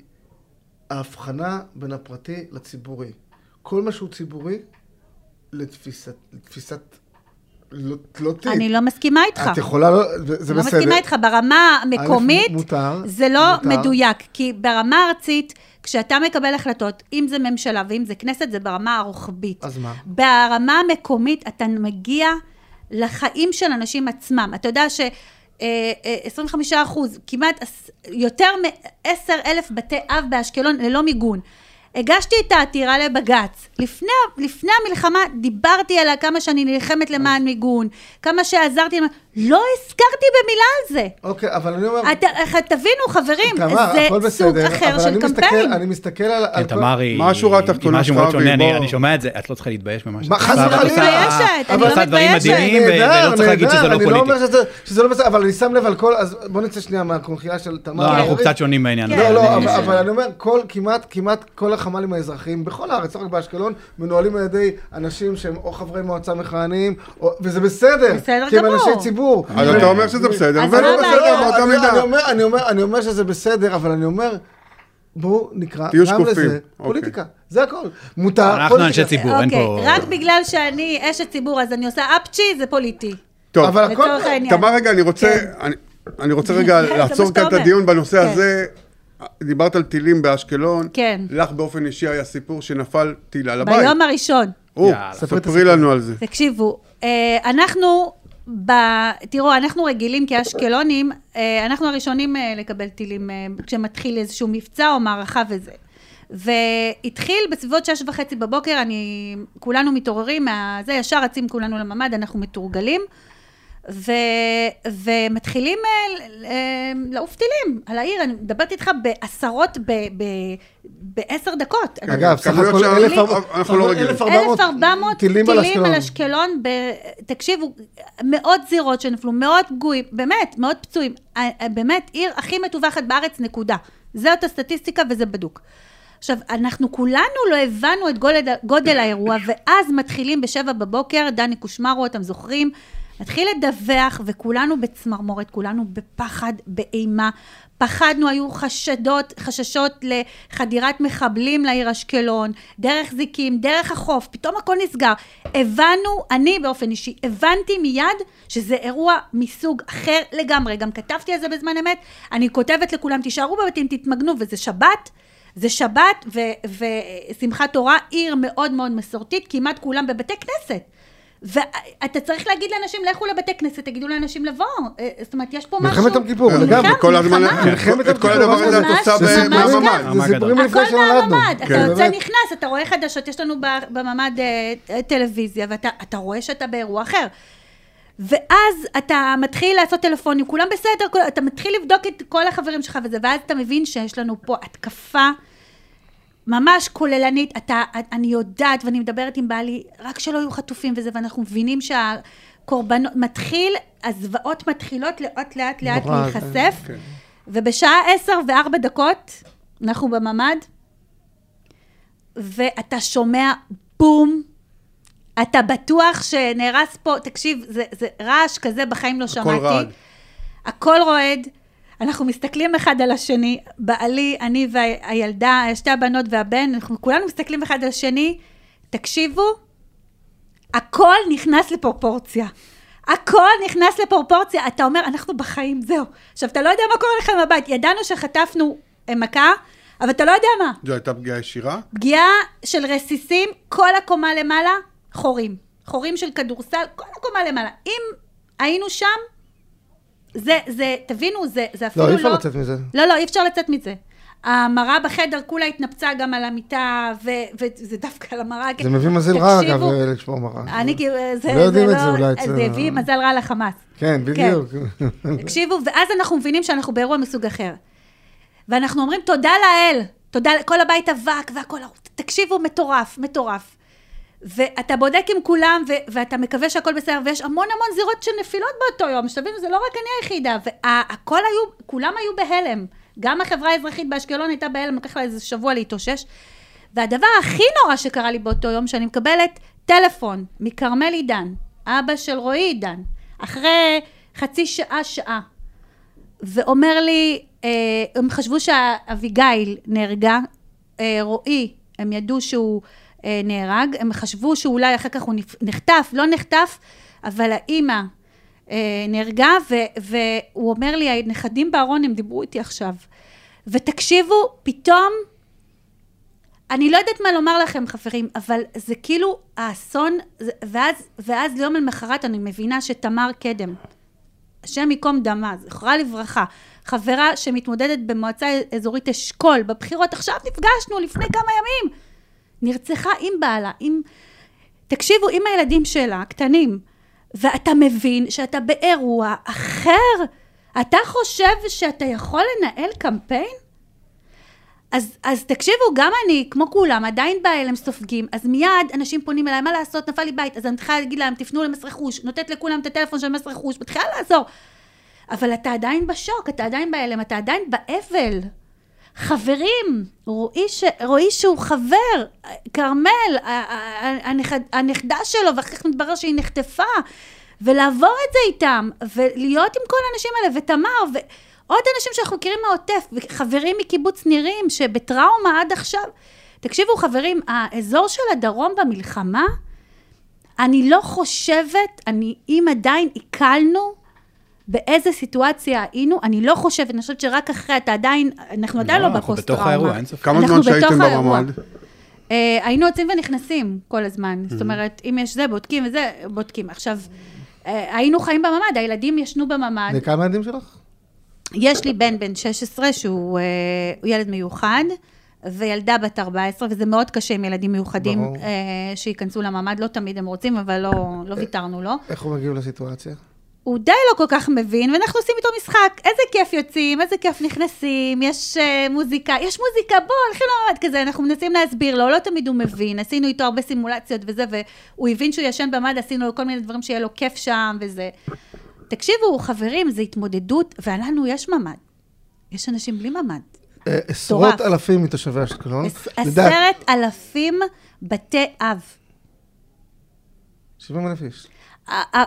ההבחנה בין הפרטי לציבורי. כל מה שהוא ציבורי, לתפיסת, לתפיסת, לא, לא תיק. אני לא מסכימה איתך. את יכולה לא, זה זה לא בסדר. מסכימה איתך, ברמה המקומית, מותר, זה לא מותר. מדויק, כי ברמה הארצית, כשאתה מקבל החלטות, אם זה ממשלה ואם זה כנסת, זה ברמה הרוחבית. אז מה? ברמה המקומית, אתה מגיע לחיים של אנשים עצמם. אתה יודע ש... אה, אה, 25 אחוז, כמעט יותר מ-10 אלף בתי אב באשקלון ללא מיגון. הגשתי את העתירה לבג"ץ. לפני, לפני המלחמה דיברתי על כמה שאני נלחמת למען מיגון, כמה שעזרתי, למען- לא הזכרתי במילה על זה. אוקיי, אבל אני אומר... את, איך- תבינו, חברים, תמר, זה סוג בסדר, אחר אבל של אני מסתכל- קמפיין. אני מסתכל על... על כן, כל- תמר היא... מה השורה התחתונה שלך? אני- בוא. אני שומע את זה, את לא צריכה להתבייש במה מה, שאת חס וחלילה. עושה- מתביישת, אני את לא עושה דברים מתביישת. מדהימים, ולא צריך להגיד שזה נהדר, לא אני לא פוליטי. אומר שזה- לא בסדר, אבל אני שם לב על כל... אז בוא נצא שנייה מהקונכייה של תמר. לא, אנחנו ואורית. קצת שונים בעניין כן. לא, לא, אני- אבל, אבל אני אומר, כמעט, כמעט כל החמ"לים האזרחיים בכל הארץ, לא רק באשקלון, מנוהלים על ידי אנשים שהם או חברי מועצה מכהנים, וזה בסדר. בסדר כי הם גמור. אנשי ציבור. אז אתה אומר שזה בסדר, ולא בסדר? באותה מידה. אומר- אני אומר- אני אומר שזה בסדר, אבל אני אומר, בואו נקרא תהיו גם שקופים. לזה אוקיי. פוליטיקה. זה הכל. מותר, אנחנו פוליטיקה. אנשי ציבור, אין אוקיי, פה... רק בגלל שאני אשת ציבור, אז אני עושה אפצ'י, זה פוליטי. טוב, אבל הכל... תמר רגע, אני רוצה, כן. אני, אני רוצה רגע לעצור כאן את. הדיון בנושא כן. הזה. דיברת על טילים באשקלון. כן. לך באופן אישי היה סיפור שנפל טיל על הבית. ביום הראשון. או, יאללה. ספרי את ספרי לנו על זה. תקשיבו, אה, אנחנו, ב... תראו, אנחנו רגילים כאשקלונים, אה, אנחנו הראשונים אה, לקבל טילים אה, כשמתחיל איזשהו מבצע או מערכה וזה. והתחיל בסביבות שש וחצי בבוקר, אני, כולנו מתעוררים, מהזה ישר רצים כולנו לממ"ד, אנחנו מתורגלים. ו, ומתחילים אה, אה, לעוף טילים על העיר, אני מדברת איתך בעשרות, ב, ב, בעשר דקות. אגב, סך כמויות הכל שה- 1,400 אנחנו לא רגילים. 1,400 טילים על אשקלון. על אשקלון, ב... תקשיבו, מאות זירות שנפלו, מאות פגועים, באמת, מאות פצועים. אה, באמת, עיר הכי מטווחת בארץ, נקודה. זאת הסטטיסטיקה וזה בדוק. עכשיו, אנחנו כולנו לא הבנו את גודל, גודל האירוע, ואז מתחילים בשבע בבוקר, דני קושמרו, אתם זוכרים? מתחיל לדווח, וכולנו בצמרמורת, כולנו בפחד, באימה. פחדנו, היו חשדות, חששות לחדירת מחבלים לעיר אשקלון, דרך זיקים, דרך החוף, פתאום הכל נסגר. הבנו, אני באופן אישי, הבנתי מיד שזה אירוע מסוג אחר לגמרי. גם כתבתי על זה בזמן אמת, אני כותבת לכולם, תישארו בבתים, תתמגנו, וזה שבת. זה שבת ושמחת תורה, עיר מאוד מאוד מסורתית, כמעט כולם בבתי כנסת. ואתה צריך להגיד לאנשים, לכו לבתי כנסת, תגידו לאנשים לבוא. אה, זאת אומרת, יש פה משהו... מלחמת יום כיפור, מלחמה, לגמרי. כל הזמן. מלחמת את כל יום כיפור, הדבר הזה את ממש, עושה זה ממש בממ"ד. כך. זה סיפורים. לפני הכל שנולדנו. מהממ"ד, כן. אתה יוצא. נכנס, אתה רואה חדשות, יש לנו בממ"ד אה, טלוויזיה, ואתה אתה רואה שאתה באירוע אחר. ואז אתה מתחיל לעשות טלפונים, כולם בסדר, אתה מתחיל לבדוק את כל החברים שלך וזה, ואז אתה מבין שיש לנו פה התקפה ממש כוללנית. אתה, אני יודעת, ואני מדברת עם בעלי, רק שלא יהיו חטופים וזה, ואנחנו מבינים שהקורבנות, מתחיל, הזוועות מתחילות לאט לאט לאט נורא, להיחשף, כן. ובשעה עשר וארבע דקות, אנחנו בממ"ד, ואתה שומע בום, אתה בטוח שנהרס פה, תקשיב, זה, זה רעש כזה בחיים לא שמעתי. רעד. הכל רועד. אנחנו מסתכלים אחד על השני, בעלי, אני והילדה, שתי הבנות והבן, אנחנו כולנו מסתכלים אחד על השני, תקשיבו, הכל נכנס לפרופורציה. הכל נכנס לפרופורציה. אתה אומר, אנחנו בחיים, זהו. עכשיו, אתה לא יודע מה קורה לכם בבית. ידענו שחטפנו מכה, אבל אתה לא יודע מה. זו הייתה פגיעה ישירה? פגיעה של רסיסים, כל הקומה למעלה, חורים. חורים של כדורסל, כל הקומה למעלה. אם היינו שם, זה, זה, תבינו, זה, זה אפילו לא, לא... אי אפשר לצאת מזה. לא, לא, אי אפשר לצאת מזה. המראה בחדר כולה התנפצה גם על המיטה, ו- וזה דווקא על המראה. זה מביא מזל רע, אגב, תקשיבו, לשמור מראה. אני כאילו, זה, לא יודעים זה את זה לא, אולי אצל זה ה- הביא מזל רע לחמאס. כן, בדיוק. תקשיבו, ואז אנחנו מבינים שאנחנו באירוע מסוג אחר. ואנחנו אומרים, תודה לאל, תודה, כל הבית אבק והכל, תקשיבו, מטורף, מטורף. ואתה בודק עם כולם, ו- ואתה מקווה שהכל בסדר, ויש המון המון זירות של נפילות באותו יום, שתבינו, זה לא רק אני היחידה, והכל היו, כולם היו בהלם. גם החברה האזרחית באשקלון הייתה בהלם, לקח לה איזה שבוע להתאושש. והדבר הכי נורא שקרה לי באותו יום, שאני מקבלת טלפון מכרמל עידן, אבא של רועי עידן, אחרי חצי שעה, שעה, ואומר לי, אה, הם חשבו שאביגיל נהרגה, אה, רועי, הם ידעו שהוא נהרג, הם חשבו שאולי אחר כך הוא נחטף, לא נחטף, אבל האימא אה, נהרגה, ו- והוא אומר לי, הנכדים בארון, הם דיברו איתי עכשיו. ותקשיבו, פתאום, אני לא יודעת מה לומר לכם, חברים, אבל זה כאילו האסון, ואז, ואז ליום למחרת אני מבינה שתמר קדם, השם ייקום דמה, זכרה לברכה, חברה שמתמודדת במועצה אזורית אשכול, בבחירות, עכשיו נפגשנו לפני כמה ימים, נרצחה עם בעלה, עם... תקשיבו, עם הילדים שלה, קטנים, ואתה מבין שאתה באירוע אחר, אתה חושב שאתה יכול לנהל קמפיין? אז, אז תקשיבו, גם אני, כמו כולם, עדיין בהלם סופגים, אז מיד אנשים פונים אליי, מה לעשות, נפל לי בית, אז אני מתחילה להגיד להם, תפנו למס רכוש, נותנת לכולם את הטלפון של מס רכוש, מתחילה לעזור. אבל אתה עדיין בשוק, אתה עדיין בהלם, אתה עדיין באבל. חברים, רועי, ש... רועי שהוא חבר, כרמל. הנכדה שלו, ואחר כך מתברר שהיא נחטפה, ולעבור את זה איתם, ולהיות עם כל האנשים האלה, ותמר, ועוד אנשים שאנחנו מכירים מהעוטף, וחברים מקיבוץ נירים, שבטראומה עד עכשיו. תקשיבו, חברים, האזור של הדרום במלחמה, אני לא חושבת, אני, אם עדיין עיכלנו, באיזה סיטואציה היינו, אני לא חושבת, אני חושבת שרק אחרי, אתה עדיין, אנחנו עדיין לא, אנחנו בתוך בפוסט-טראומה. האירוע, אין ספק. כמה אנחנו זמן שהייתם. בממ"ד? אה, היינו יוצאים ונכנסים כל הזמן. Mm-hmm. זאת אומרת, אם יש זה, בודקים וזה, בודקים. עכשיו, אה, היינו חיים בממ"ד, הילדים ישנו בממ"ד. וכמה ילדים שלך? יש לי בן בן 16 שהוא אה, ילד מיוחד, וילדה בת 14, וזה מאוד קשה עם ילדים מיוחדים ברור. אה, שייכנסו לממ"ד, לא תמיד הם רוצים, אבל לא, לא ויתרנו לו. איך הוא מגיב לסיטואציה? הוא די לא כל כך מבין, ואנחנו עושים איתו משחק. איזה כיף יוצאים, איזה כיף נכנסים, יש uh, מוזיקה, יש מוזיקה, בוא, הולכים לממ"ד כזה, אנחנו מנסים להסביר לו, לא תמיד הוא מבין, עשינו איתו הרבה סימולציות וזה, והוא הבין שהוא ישן בממ"ד, עשינו לו כל מיני דברים שיהיה לו כיף שם וזה. תקשיבו, חברים, זו התמודדות, ולנו יש ממ"ד. יש אנשים בלי ממ"ד. אה, עשרות. אלפים מתושבי אשקלון. עשרת אלפים בתי אב. 70 אלף איש.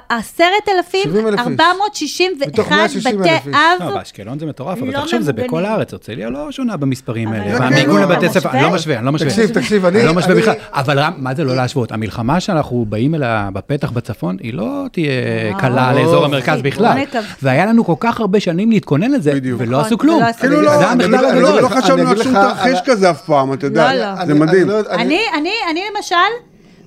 עשרת אלפים, 70,000 איש. 461 מתוך 160,000 בתי איש. אב. לא, באשקלון זה מטורף, אבל לא תחשוב, זה. בכל הארץ, הרצליה לא שונה במספרים האלה. לא, והמיגון לא, לבתי ספר, אני לא משווה? אני לא משווה. תקשיב, תקשיב, אני... אני לא משווה בכלל, אבל מה זה לא להשוות? המלחמה שאנחנו באים אליה בפתח בצפון, היא לא תהיה. קלה לאזור המרכז בוא בכלל. והיה לנו כל כך הרבה שנים להתכונן לזה. ולא נכון, עשו כלום. ולא עשו כאילו לא, לא-. לא- לא חשבנו על שום תרחיש כזה אף פעם, אתה יודע. לא, לא. זה מדהים. לא אני למשל,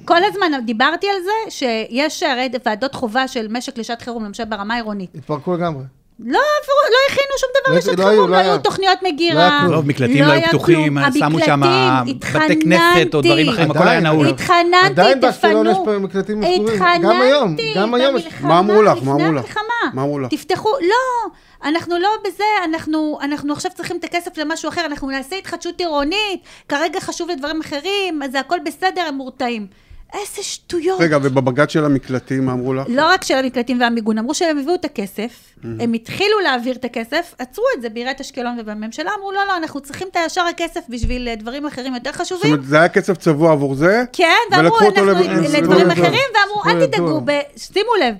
כל הזמן דיברתי על זה שיש הרי ועדות חובה של משק לשעת חירום, למשל ברמה העירונית. התפרקו לגמרי. לא עברו, לא הכינו שום דבר לא- לשעת לא היו, חירום, לא לא. היו תוכניות לא היה מגירה. כלום. רוב מקלטים לא היו היה פתוחים, כלום. שמו שם המקלטים, בתי כנסת או דברים אחרים, הכל היה נעול. התחננתי, עדיין באשקלון יש מקלטים סגורים. גם היום, התחננתי גם היום יש- מה אמרו לך? מה לפני אמרו לך? המלחמה. מה אמרו לך? תפתחו, לא, אנחנו לא בזה, אנחנו, אנחנו עכשיו צריכים את הכסף למשהו אחר, אנחנו נעשה התחדשות עירונית, כרגע חשוב לדברים אחרים, אז זה הכל בסדר, הם מורתעים. איזה שטויות. רגע, ובבג"ץ של המקלטים, מה אמרו לך? לא רק של המקלטים והמיגון, אמרו שהם הביאו את הכסף, הם התחילו להעביר את הכסף, עצרו את זה בעיריית אשקלון ובממשלה, אמרו לא, לא, אנחנו צריכים את הישר הכסף בשביל אה, דברים אחרים יותר זאת חשובים. אומרת, זה היה כסף צבוע עבור זה? כן, ואמרו, אנחנו לדברים אחרים, ואמרו, אל תדאגו, שימו לב,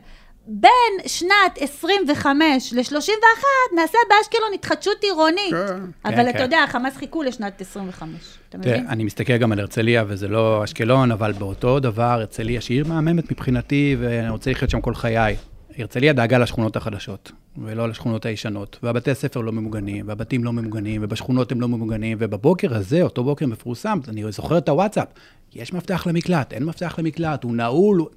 בין שנת 25 ל-31 נעשה באשקלון התחדשות עירונית. כן. אבל כן, אתה כן. יודע, החמאס חיכו לשנת 25, אתה תראה, מבין? אני מסתכל גם על הרצליה, וזה לא אשקלון, אבל באותו דבר, הרצליה, שהיא עיר מהממת מבחינתי, ואני רוצה לחיות שם כל חיי. הרצליה דאגה לשכונות החדשות, ולא לשכונות הישנות, והבתי הספר לא ממוגנים, והבתים לא ממוגנים, ובשכונות הם לא ממוגנים, ובבוקר הזה, אותו בוקר מפורסם, אני זוכר את הוואטסאפ, יש מפתח למקלט, אין מפתח למקלט, הוא נעול, הוא...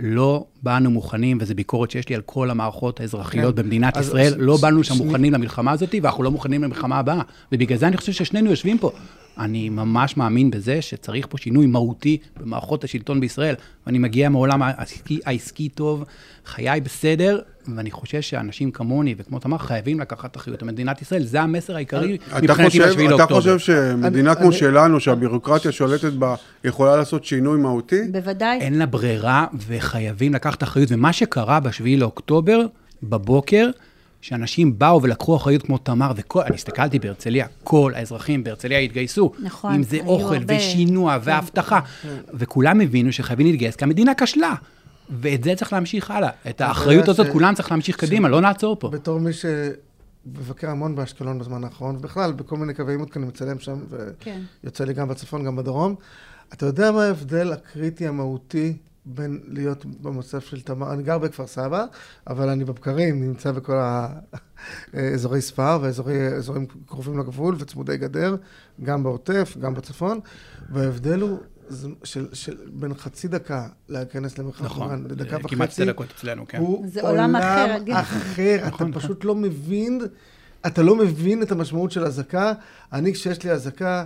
לא באנו מוכנים, וזו ביקורת שיש לי על כל המערכות האזרחיות כן. במדינת ישראל, ש- לא ש- באנו שם שני- מוכנים למלחמה הזאת, ואנחנו לא מוכנים למלחמה הבאה. ובגלל זה אני חושב ששנינו יושבים פה. אני ממש מאמין בזה שצריך פה שינוי מהותי במערכות השלטון בישראל. ואני מגיע מעולם העסקי, העסקי טוב, חיי בסדר, ואני חושב שאנשים כמוני וכמו תמר חייבים לקחת אחריות על מדינת ישראל. זה המסר העיקרי אתה מבחינתי חושב, ב-7 אתה לאוקטובר. חושב שמדינה אני- כמו אני- שלנו, שהבירוקרטיה שולטת בה, יכולה לעשות שינוי מהותי? בוודאי. אין לה ברירה וחייבים לקחת אחריות. ומה שקרה ב-7 לאוקטובר, בבוקר, שאנשים באו ולקחו אחריות כמו תמר, וכל, אני הסתכלתי בהרצליה, כל האזרחים בהרצליה התגייסו. נכון, אם זה אוכל הרבה. ושינוע ואבטחה, וכולם הבינו שחייבים להתגייס, כי המדינה כשלה. ואת זה צריך להמשיך הלאה. את האחריות הזאת, ש- כולם צריך להמשיך קדימה, לא נעצור פה. בתור מי שמבקר המון באשקלון בזמן האחרון, ובכלל, בכל מיני קווי עימות, כי אני מצלם שם, כן. ויוצא לי גם בצפון, גם בדרום. אתה יודע מה ההבדל הקריטי המהותי בין להיות במוסף של תמר? אני גר בכפר סבא, אבל אני בבקרים, נמצא בכל האזורי ספר ואזורים קרובים לגבול וצמודי גדר, גם בעוטף, גם בצפון, וההבדל הוא... זה- של, של בין חצי דקה להיכנס למרחב נכון, מוגן לדקה וחצי, כמעט שתי דקות אצלנו, כן. הוא זה עולם אחר, כן. אחר, נכון, אתה נכון. פשוט לא מבין, אתה לא מבין את המשמעות של אזעקה. אני, כשיש לי אזעקה,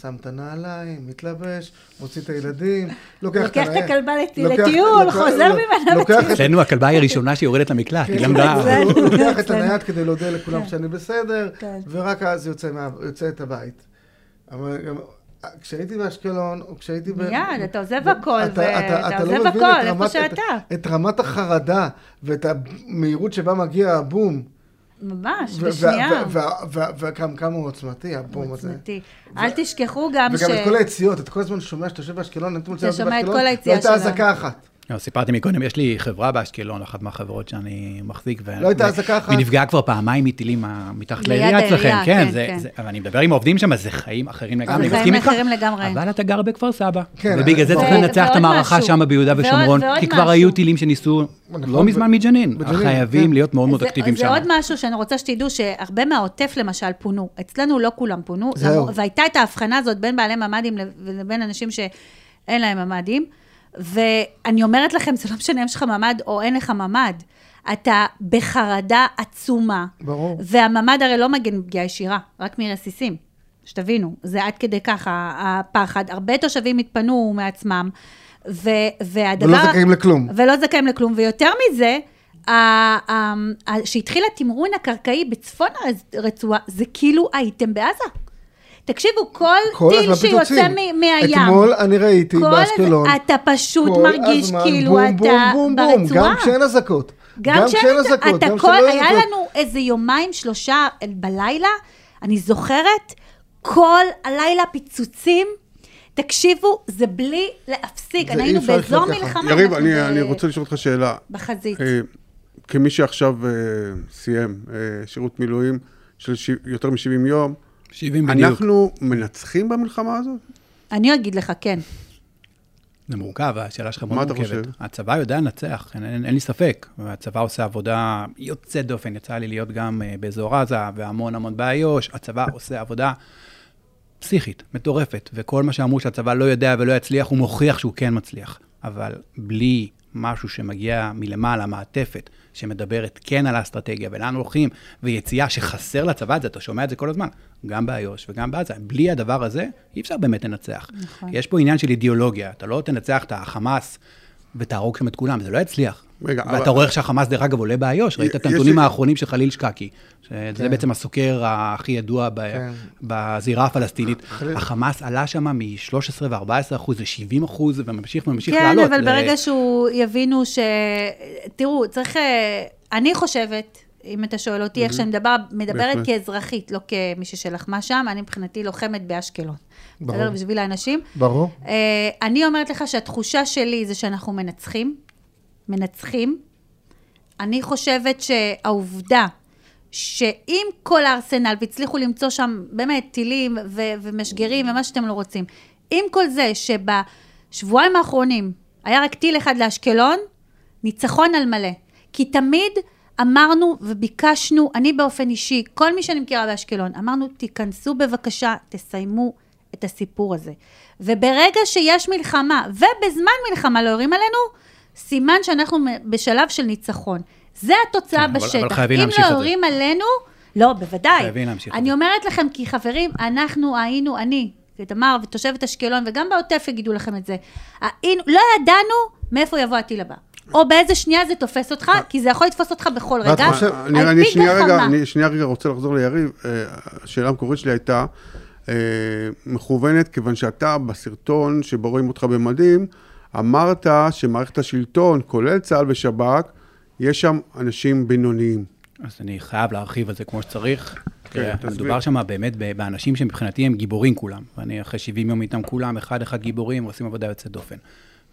שם את הנעליים, מתלבש, מוציא את הילדים, לוקח לוקח את הכלבה לטיול, חוזר ממנה את- אצלנו הכלבה היא הראשונה שיורדת למקלט, היא כן, למדה... זה- הוא לוקח את. הנייד כדי להודיע לכולם כן. שאני בסדר, כן. ורק אז יוצא את הבית. אבל גם- כשהייתי באשקלון, או כשהייתי... ב- מיד, אתה עוזב הכל, אתה- ואתה אתה- אתה לא עוזב מבין הכל, את איפה שאתה. את- את רמת החרדה ואת המהירות שבה מגיע הבום. ממש, ו- בשנייה. ו- ו- ו- וכמה כמה הוא עוצמתי, הבום הזה. עוצמתי. אל תשכחו גם ש... וגם את כל היציאות, אתה כל הזמן שומע שאתה יושב באשקלון, אתמול אתה שומע את כל היציאה לא הייתה. אזעקה אחת. לא, סיפרתי מקודם, יש לי חברה באשקלון, אחת מהחברות שאני מחזיק. ו- לא הייתה אזעקה אחת? והיא נפגעה כבר פעמיים מטילים מתחת לעירייה אצלכם. כן, כן, זה- כן. זה- אבל אני מדבר עם העובדים שם, אז זה חיים אחרים לגמרי. אני חיים אחרים לגמרי. אבל אתה גר בכפר סבא. כן, ובגלל זה צריך לנצח את המערכה. שם ביהודה ושומרון, כי כבר. היו טילים שניסו נכון, לא מזמן ו- מג'נין. חייבים כן. להיות מאוד מאוד זה- אקטיביים זה שם. עוד משהו שאני רוצה שתדעו, שהרבה מהעוטף למשל פונו. אצלנו לא כולם פונו. והייתה את ההבחנה הזאת בין בעלי ממ"דים לב- לבין אנשים שאין להם ממ"דים. ואני אומרת לכם, זה לא משנה אם יש לך ממ"ד או אין לך ממ"ד. אתה בחרדה עצומה. ברור. והממ"ד הרי לא מגן פגיעה ישירה, רק מרסיסים. שתבינו, זה עד כדי ככה הפחד. הרבה תושבים התפנו מעצמם, ו- והדבר... ולא זכאים לכלום. ולא זכאים לכלום, ויותר מזה, ה- ה- ה- שהתחיל התמרון הקרקעי בצפון הרצועה, זה כאילו הייתם בעזה. תקשיבו, כל, כל טיל שיוצא. מ- מהים, אתמול אני ראיתי כל באשקלון. אתה פשוט כל מרגיש הזמן כאילו בום, אתה בום, בום, בום, ברצועה. גם כשאין אזעקות. גם כשאין אזעקות, אתה גם כל, כשלא היה אזעקות. לנו איזה יומיים, שלושה בלילה, אני זוכרת, כל הלילה פיצוצים. תקשיבו, זה בלי להפסיק. זה היינו אפשר באזור. מלחמה. יריב, אני, ב- אני רוצה לשאול אותך שאלה. בחזית. אה, כמי שעכשיו אה, סיים אה, שירות מילואים של ש... יותר מ-70 יום, 70 בדיוק. אנחנו מנצחים במלחמה הזאת? אני אגיד לך, כן. זה מורכב, השאלה שלך מה מאוד אתה מורכבת. חושב? הצבא יודע לנצח, אין, אין, אין לי ספק. הצבא עושה עבודה יוצאת דופן, יצא לי להיות גם אה, באזור עזה והמון המון באיו"ש. הצבא עושה עבודה פסיכית, מטורפת, וכל מה שאמרו שהצבא לא יודע ולא יצליח, הוא מוכיח שהוא כן מצליח. אבל בלי משהו שמגיע מלמעלה, מעטפת, שמדברת כן על האסטרטגיה ולאן הולכים, ויציאה שחסר לצבא את זה, אתה שומע את זה כל הזמן, גם באיו"ש וגם בעזה. בלי הדבר הזה, אי אפשר באמת לנצח. נכון. יש פה עניין של אידיאולוגיה, אתה לא תנצח את החמאס ותהרוג שם את כולם, זה לא יצליח. רגע, ואתה אבל- רואה איך שהחמאס, דרך אגב, עולה באיו"ש, ראית את יש הנתונים לי- האחרונים של חליל שקקי, שזה כן. בעצם הסוקר הכי ידוע ב- כן. בזירה הפלסטינית. חליל- החמאס עלה שם מ-13 ו-14 אחוז ל-70 אחוז, וממשיך וממשיך כן, לעלות. אבל ל- ברגע שהוא יבינו ש... תראו, צריך... אה, אני חושבת, אם אתה שואל אותי איך שאני מדבר, מדברת בהחלט. כאזרחית, לא כמישהי שלחמה שם, אני מבחינתי לוחמת באשקלון. ברור. בסדר? בשביל האנשים. ברור. אה, אני אומרת לך שהתחושה שלי זה שאנחנו מנצחים, מנצחים. אני חושבת שהעובדה שעם כל הארסנל, והצליחו למצוא שם באמת טילים ו- ומשגרים ומה שאתם לא רוצים, עם כל זה שבשבועיים האחרונים היה רק טיל אחד לאשקלון, ניצחון על מלא. כי תמיד אמרנו וביקשנו, אני באופן אישי, כל מי שאני מכירה באשקלון, אמרנו, תיכנסו בבקשה, תסיימו את הסיפור הזה. וברגע שיש מלחמה, ובזמן מלחמה לא יורים עלינו, סימן שאנחנו בשלב של ניצחון. זה התוצאה כן, אבל- בשטח. אבל חייבים אם להמשיך את לא זה. יורים עלינו, לא, בוודאי. חייבים להמשיך אני. אומרת לכם, כי חברים, אנחנו היינו, אני, תמר ותושבת אשקלון, וגם בעוטף יגידו לכם את זה, היינו, לא ידענו מאיפה יבוא הטיל הבא. או באיזה שנייה זה תופס אותך, כי זה יכול לתפוס אותך בכל רגע. על פי שנייה רגע, גחמה. אני שנייה רגע רוצה לחזור ליריב. אה, השאלה המקורית שלי הייתה אה, מכוונת, כיוון שאתה בסרטון שבו רואים אותך במדים, אמרת שמערכת השלטון, כולל צה"ל ושב"כ, יש שם אנשים בינוניים. אז אני חייב להרחיב על זה כמו שצריך. תראה, תסביר. מדובר שם באמת באנשים שמבחינתי הם גיבורים כולם. ואני אחרי 70 יום איתם כולם, אחד-אחד גיבורים, עושים עבודה יוצאת דופן.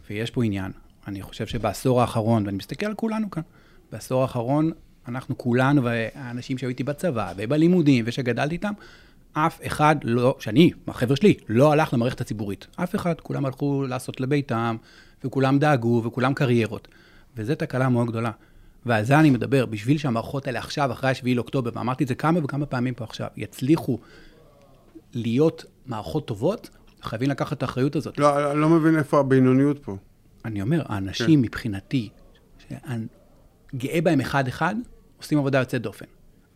ויש פה עניין. אני חושב שבעשור האחרון, ואני מסתכל על כולנו כאן, בעשור האחרון, אנחנו כולנו, והאנשים שהיו איתי בצבא, ובלימודים, ושגדלתי איתם, אף אחד לא, שאני, החבר'ה שלי, לא הלך למערכת הציבורית. אף אחד, כולם הלכו לעשות לביתם, וכולם דאגו, וכולם קריירות. וזו תקלה מאוד גדולה. ועל זה אני מדבר, בשביל שהמערכות האלה עכשיו, אחרי 7 לאוקטובר, ואמרתי את זה כמה וכמה פעמים פה עכשיו, יצליחו להיות מערכות טובות, חייבים לקחת את האחריות הזאת. לא, אני לא מבין איפה הבינוניות פה. אני אומר, האנשים מבחינתי, שאני גאה בהם אחד-אחד, עושים עבודה יוצאת דופן.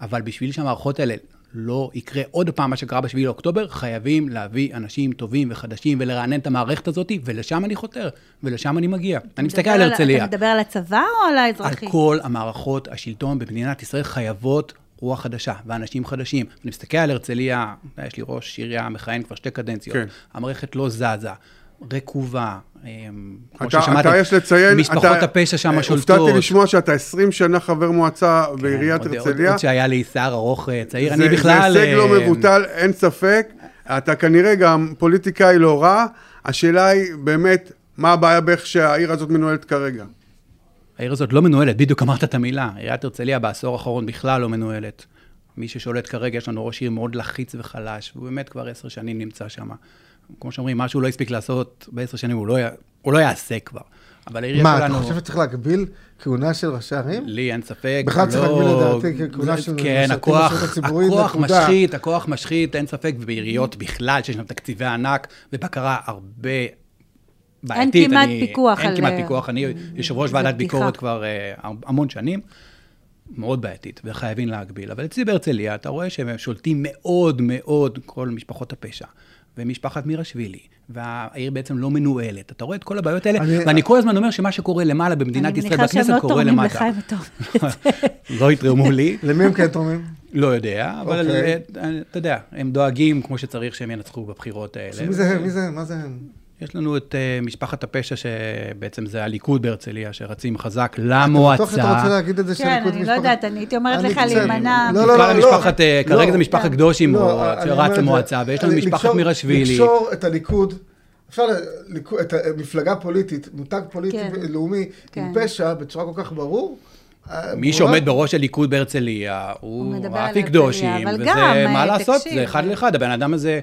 אבל בשביל שהמערכות האלה לא יקרה עוד פעם מה שקרה ב-7 לאוקטובר, חייבים להביא אנשים טובים וחדשים ולרענן את המערכת הזאת, ולשם אני חותר, ולשם אני מגיע. אני מסתכל על הרצליה. אתה מדבר על הצבא או על על האזרחי? כל המערכות השלטון במדינת ישראל חייבות רוח חדשה ואנשים חדשים. אני מסתכל על הרצליה, יש לי ראש עירייה מכהן כבר שתי קדנציות, כן. המערכת לא זזה, רקובה, אמ, כמו אתה, אתה יש לציין, משפחות אתה, הפשע שם אה, שולטות. הופתעתי לשמוע שאתה 20 שנה חבר מועצה כן, בעיריית עוד- הרצליה. עוד שהיה לי שיער ארוך אה, צעיר, זה, אני בכלל... זה הישג לא אה, מבוטל, אין ספק. אתה כנראה גם פוליטיקאי לא רע. השאלה היא באמת, מה הבעיה באיך שהעיר הזאת מנוהלת כרגע? העיר הזאת לא מנוהלת, בדיוק אמרת את המילה. עיריית הרצליה בעשור האחרון בכלל לא מנוהלת. מי ששולט כרגע, יש לנו ראש עיר מאוד לחיץ וחלש, והוא באמת כבר עשר שנים נמצא שם. כמו שאומרים, מה שהוא לא הספיק לעשות בעשר שנים, הוא לא, י- הוא לא יעשה כבר. אבל העירייה מה, שלנו... אתה חושב שצריך להגביל כהונה של ראשי ערים? לי אין ספק. בכלל צריך לא- להגביל לדעתי כהונה של כן, הכוח, הכוח. משחית, הכוח משחית, אין ספק, ובעיריות בכלל, שיש שם תקציבי ענק, ובקרה הרבה בעייתית. כמעט אני- פיקוח אין כמעט אה, פיקוח, אני יושב ראש ועדת. ביקורת כבר אה, המון שנים. מאוד בעייתית, וחייבים להגביל. אבל אצלי בהרצליה, אתה רואה שהם שולטים מאוד מאוד כל משפחות הפשע. ומשפחת מירשווילי, והעיר בעצם לא מנוהלת. אתה רואה את כל הבעיות האלה, אני- ואני כל הזמן אומר שמה שקורה למעלה במדינת ישראל, אני מניחה בכנסת, שהם לא קורה תורמים למטה. לך אם. לא יתרמו לי, למי הם כן תורמים? לא יודע, אבל אוקיי. אה, אתה יודע, הם דואגים כמו שצריך שהם ינצחו בבחירות האלה. מי זה הם? מי זה הם? מה זה הם? יש לנו את אה, משפחת הפשע, שבעצם זה הליכוד בהרצליה, שרצים חזק בטוח שאתה למועצה. רוצה להגיד את זה כן, שהליכוד אני לא משפחת- יודעת, אני הייתי אומרת לך להימנע. לא, לא, בכלל לא, המשפחת, אה, לא. כרגע זה משפחת כן. קדושים, לא, שרץ למועצה, ויש לנו משפחת מירשווילי. לקשור את הליכוד, אפשר את המפלגה פוליטית, מותג פוליטי כן. לאומי עם כן. פשע בצורה כל כך ברור. אה, מי. שעומד בראש הליכוד בהרצליה, הוא רפי קדושים, וזה, מה לעשות. זה אחד לאחד, הבן אדם הזה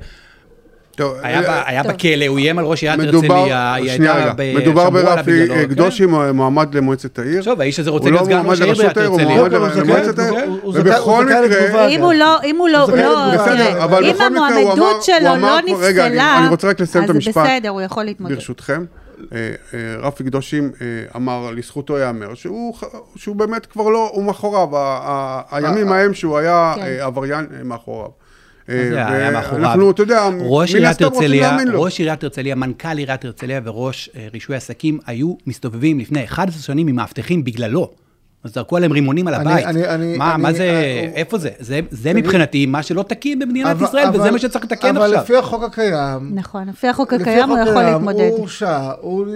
טוב, היה אה, היה טוב. בכלא, הוא איים על ראש עיריית הרצליה, היא הייתה ב... מדובר ברפי כן? קדושי, מועמד למועצת העיר. עכשיו, האיש הזה רוצה הוא להיות לא סגן מועמד ראש העיר לראשות העיר, הוא. מועמד לא, למועצת זכאי- העיר. הוא- הוא זכאי- הוא ובכל מקרה. אם הוא לא, אם הוא לא, לא, בסדר, תראה, אבל אם בכל מקרה הוא אמר- המועמדות שלו לא כבר- רגע, אני- נפסלה, אני רוצה רק לסיים את אז המשפט. בסדר, הוא יכול להתמודד. ברשותכם, אה, אה, רפי קדושים אמר, לזכותו ייאמר, שהוא שהוא באמת כבר לא, הוא מאחוריו, הימים ההם שהוא היה כן. עבריין מאחוריו. אה? ואנחנו, אתה יודע, ראש מן הסתם רוצים הרצליה, להאמין לו. ראש עיריית הרצליה, מנכ"ל עיריית הרצליה וראש אה, רישוי עסקים היו מסתובבים לפני 11 שנים עם מאבטחים בגללו. אז זרקו עליהם רימונים על אני- הבית. אני- אני- מה, אני- מה זה, אה, איפה זה? זה, זה מבחינתי מה שלא תקין במדינת אבל- ישראל, וזה אבל- מה שצריך לתקן אבל עכשיו. לפי החוק הקיים, נכון, לפי החוק הקיים הוא החוק יכול הקיים, להתמודד. הוא הורשע, הוא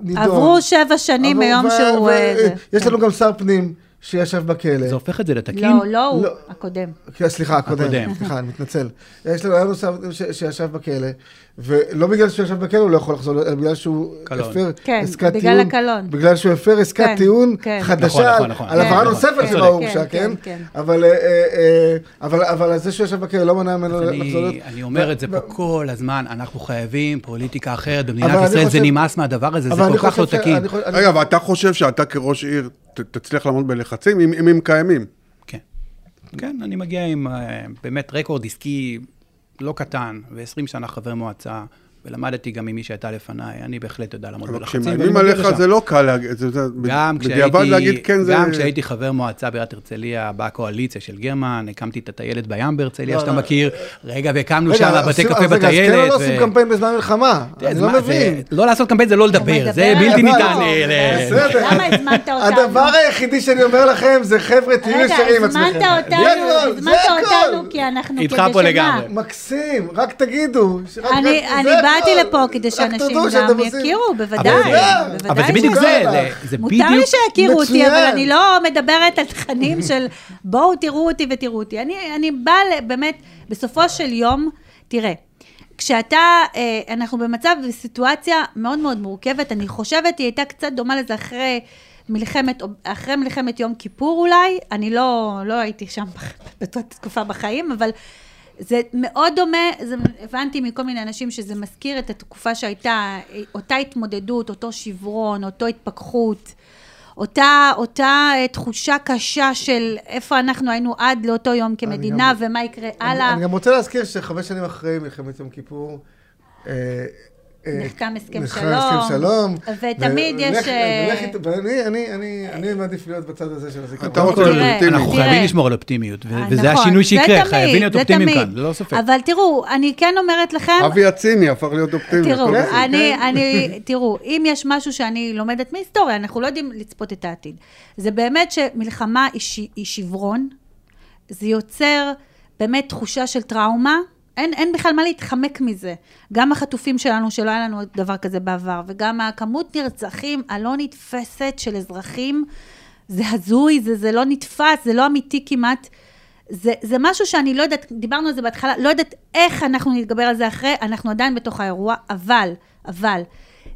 נידון. עברו שבע שנים אבל- מיום ו- שהוא... ו- זה. יש לנו גם שר פנים שישב בכלא. זה הופך את זה לתקין? לא, לא הוא, לא. הקודם. כן, סליחה, הקודם. הקודם. סליחה, אני מתנצל. יש לנו, היה ש- שישב בכלא, ולא בגלל שהוא ישב בכלא הוא לא יכול לחזור, אלא בגלל שהוא קלון. הפר כן, עסקת בגלל טיעון. הקלון. בגלל שהוא הפר עסקת כן, טיעון כן. נכון, חדשה נכון, נכון. על כן, עברה נכון. נוספת כן, שבה כן, הוא הורשע, כן, כן? כן. אבל, אה, אה, אה, אבל- אבל זה שהוא ישב בכלא לא מנע ממנו לחזור. אני, אני אומר את זה פה כל הזמן, אנחנו חייבים פוליטיקה אחרת אבל במדינת ישראל, זה חושב- נמאס מהדבר הזה, זה אבל כל כך לא חושב ש- תקין. רגע, ואתה חושב שאתה כראש עיר תצליח לעמוד בלחצים, אם הם קיימים? כן. כן, אני מגיע עם באמת רקורד עסקי לא קטן, ו-20 שנה חבר מועצה, ולמדתי גם ממי שהייתה לפניי, אני בהחלט יודע לעמוד אבל בלחצים. כשמאיימים ואני מגיע עליך. זה לא קל להגיד, זה- זה- גם בדיעבד להגיד כן זה... גם כשהייתי חבר מועצה בעיריית הרצליה, בקואליציה של גרמן, הקמתי את הטיילת בים בהרצליה, לא, שאתה לא. מכיר, רגע, והקמנו רגע, שם בתי קפה רגע, אז כן בטיילת. לא עושים קמפיין בזמן מלחמה? אני לא מבין. לא לעשות קמפיין זה לא לדבר, זה בלתי ניתן. בסדר. למה הזמנת אותנו? הדבר היחידי שאני אומר לכם זה חבר'ה, תהיו רגע, ישרים עם הזמנת עצמכם. הזמנת. אותנו כי אנחנו איתך כדי פה שמה? לגמרי. מקסים, רק תגידו. אני, זה באתי. לפה כדי שאנשים גם יכירו, בוודאי. אבל זה- בדיוק זה. זה- זה מותר לי בדיוק... שיכירו אותי. אבל אני לא מדברת על תכנים של בואו תראו אותי ותראו אותי. אני, אני באה באמת, בסופו של יום, תראה, כשאתה, אה, אנחנו במצב, בסיטואציה מאוד מאוד מורכבת, אני חושבת, היא הייתה קצת דומה לזה אחרי מלחמת, אחרי מלחמת יום כיפור אולי, אני לא, לא הייתי שם באותה תקופה בחיים, אבל זה מאוד דומה, זה, הבנתי מכל מיני אנשים שזה מזכיר את התקופה שהייתה, אותה התמודדות, אותו שברון, אותו התפכחות. אותה, אותה אה, תחושה קשה של איפה אנחנו היינו עד לאותו יום כמדינה גם- ומה יקרה אני הלאה. אני גם רוצה להזכיר שחמש שנים אחרי מלחמת יום כיפור, אה, נחתם הסכם נחתם שלום. הסכם שלום. ותמיד יש, אה, אני- אני- אני מעדיף להיות בצד הזה של הזיכרון. אתה רוצה להיות אופטימי. אנחנו. חייבים לשמור על אופטימיות, אה, וזה נכון, השינוי שיקרה, חייבים להיות אופטימיים. כאן, ללא ספק. אבל תראו, אני כן אומרת לכם, אבי הציני הפך להיות אופטימי. תראו, בסדר. אני, אני, תראו, אם יש משהו שאני לומדת מהיסטוריה, אנחנו לא יודעים לצפות את העתיד. זה באמת שמלחמה היא שברון, זה יוצר באמת תחושה של טראומה, אין, אין בכלל מה להתחמק מזה. גם החטופים שלנו, שלא היה לנו דבר כזה בעבר, וגם הכמות נרצחים הלא נתפסת של אזרחים, זה הזוי, זה, זה לא נתפס, זה לא אמיתי כמעט. זה, זה משהו שאני לא יודעת, דיברנו על זה בהתחלה, לא יודעת איך אנחנו נתגבר על זה אחרי, אנחנו עדיין בתוך האירוע, אבל, אבל,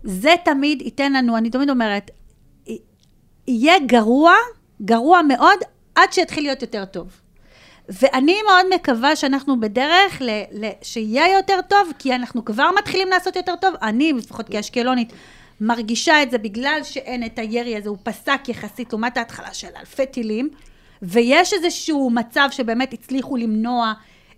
זה תמיד ייתן לנו, אני תמיד אומרת, יהיה גרוע, גרוע מאוד, עד שיתחיל להיות יותר טוב. ואני מאוד מקווה שאנחנו בדרך ל, ל, שיהיה יותר טוב, כי אנחנו כבר מתחילים לעשות יותר טוב. אני, לפחות כאשקלונית, מרגישה את זה בגלל שאין את הירי הזה, הוא פסק יחסית לעומת ההתחלה של אלפי טילים, ויש איזשהו מצב שבאמת הצליחו למנוע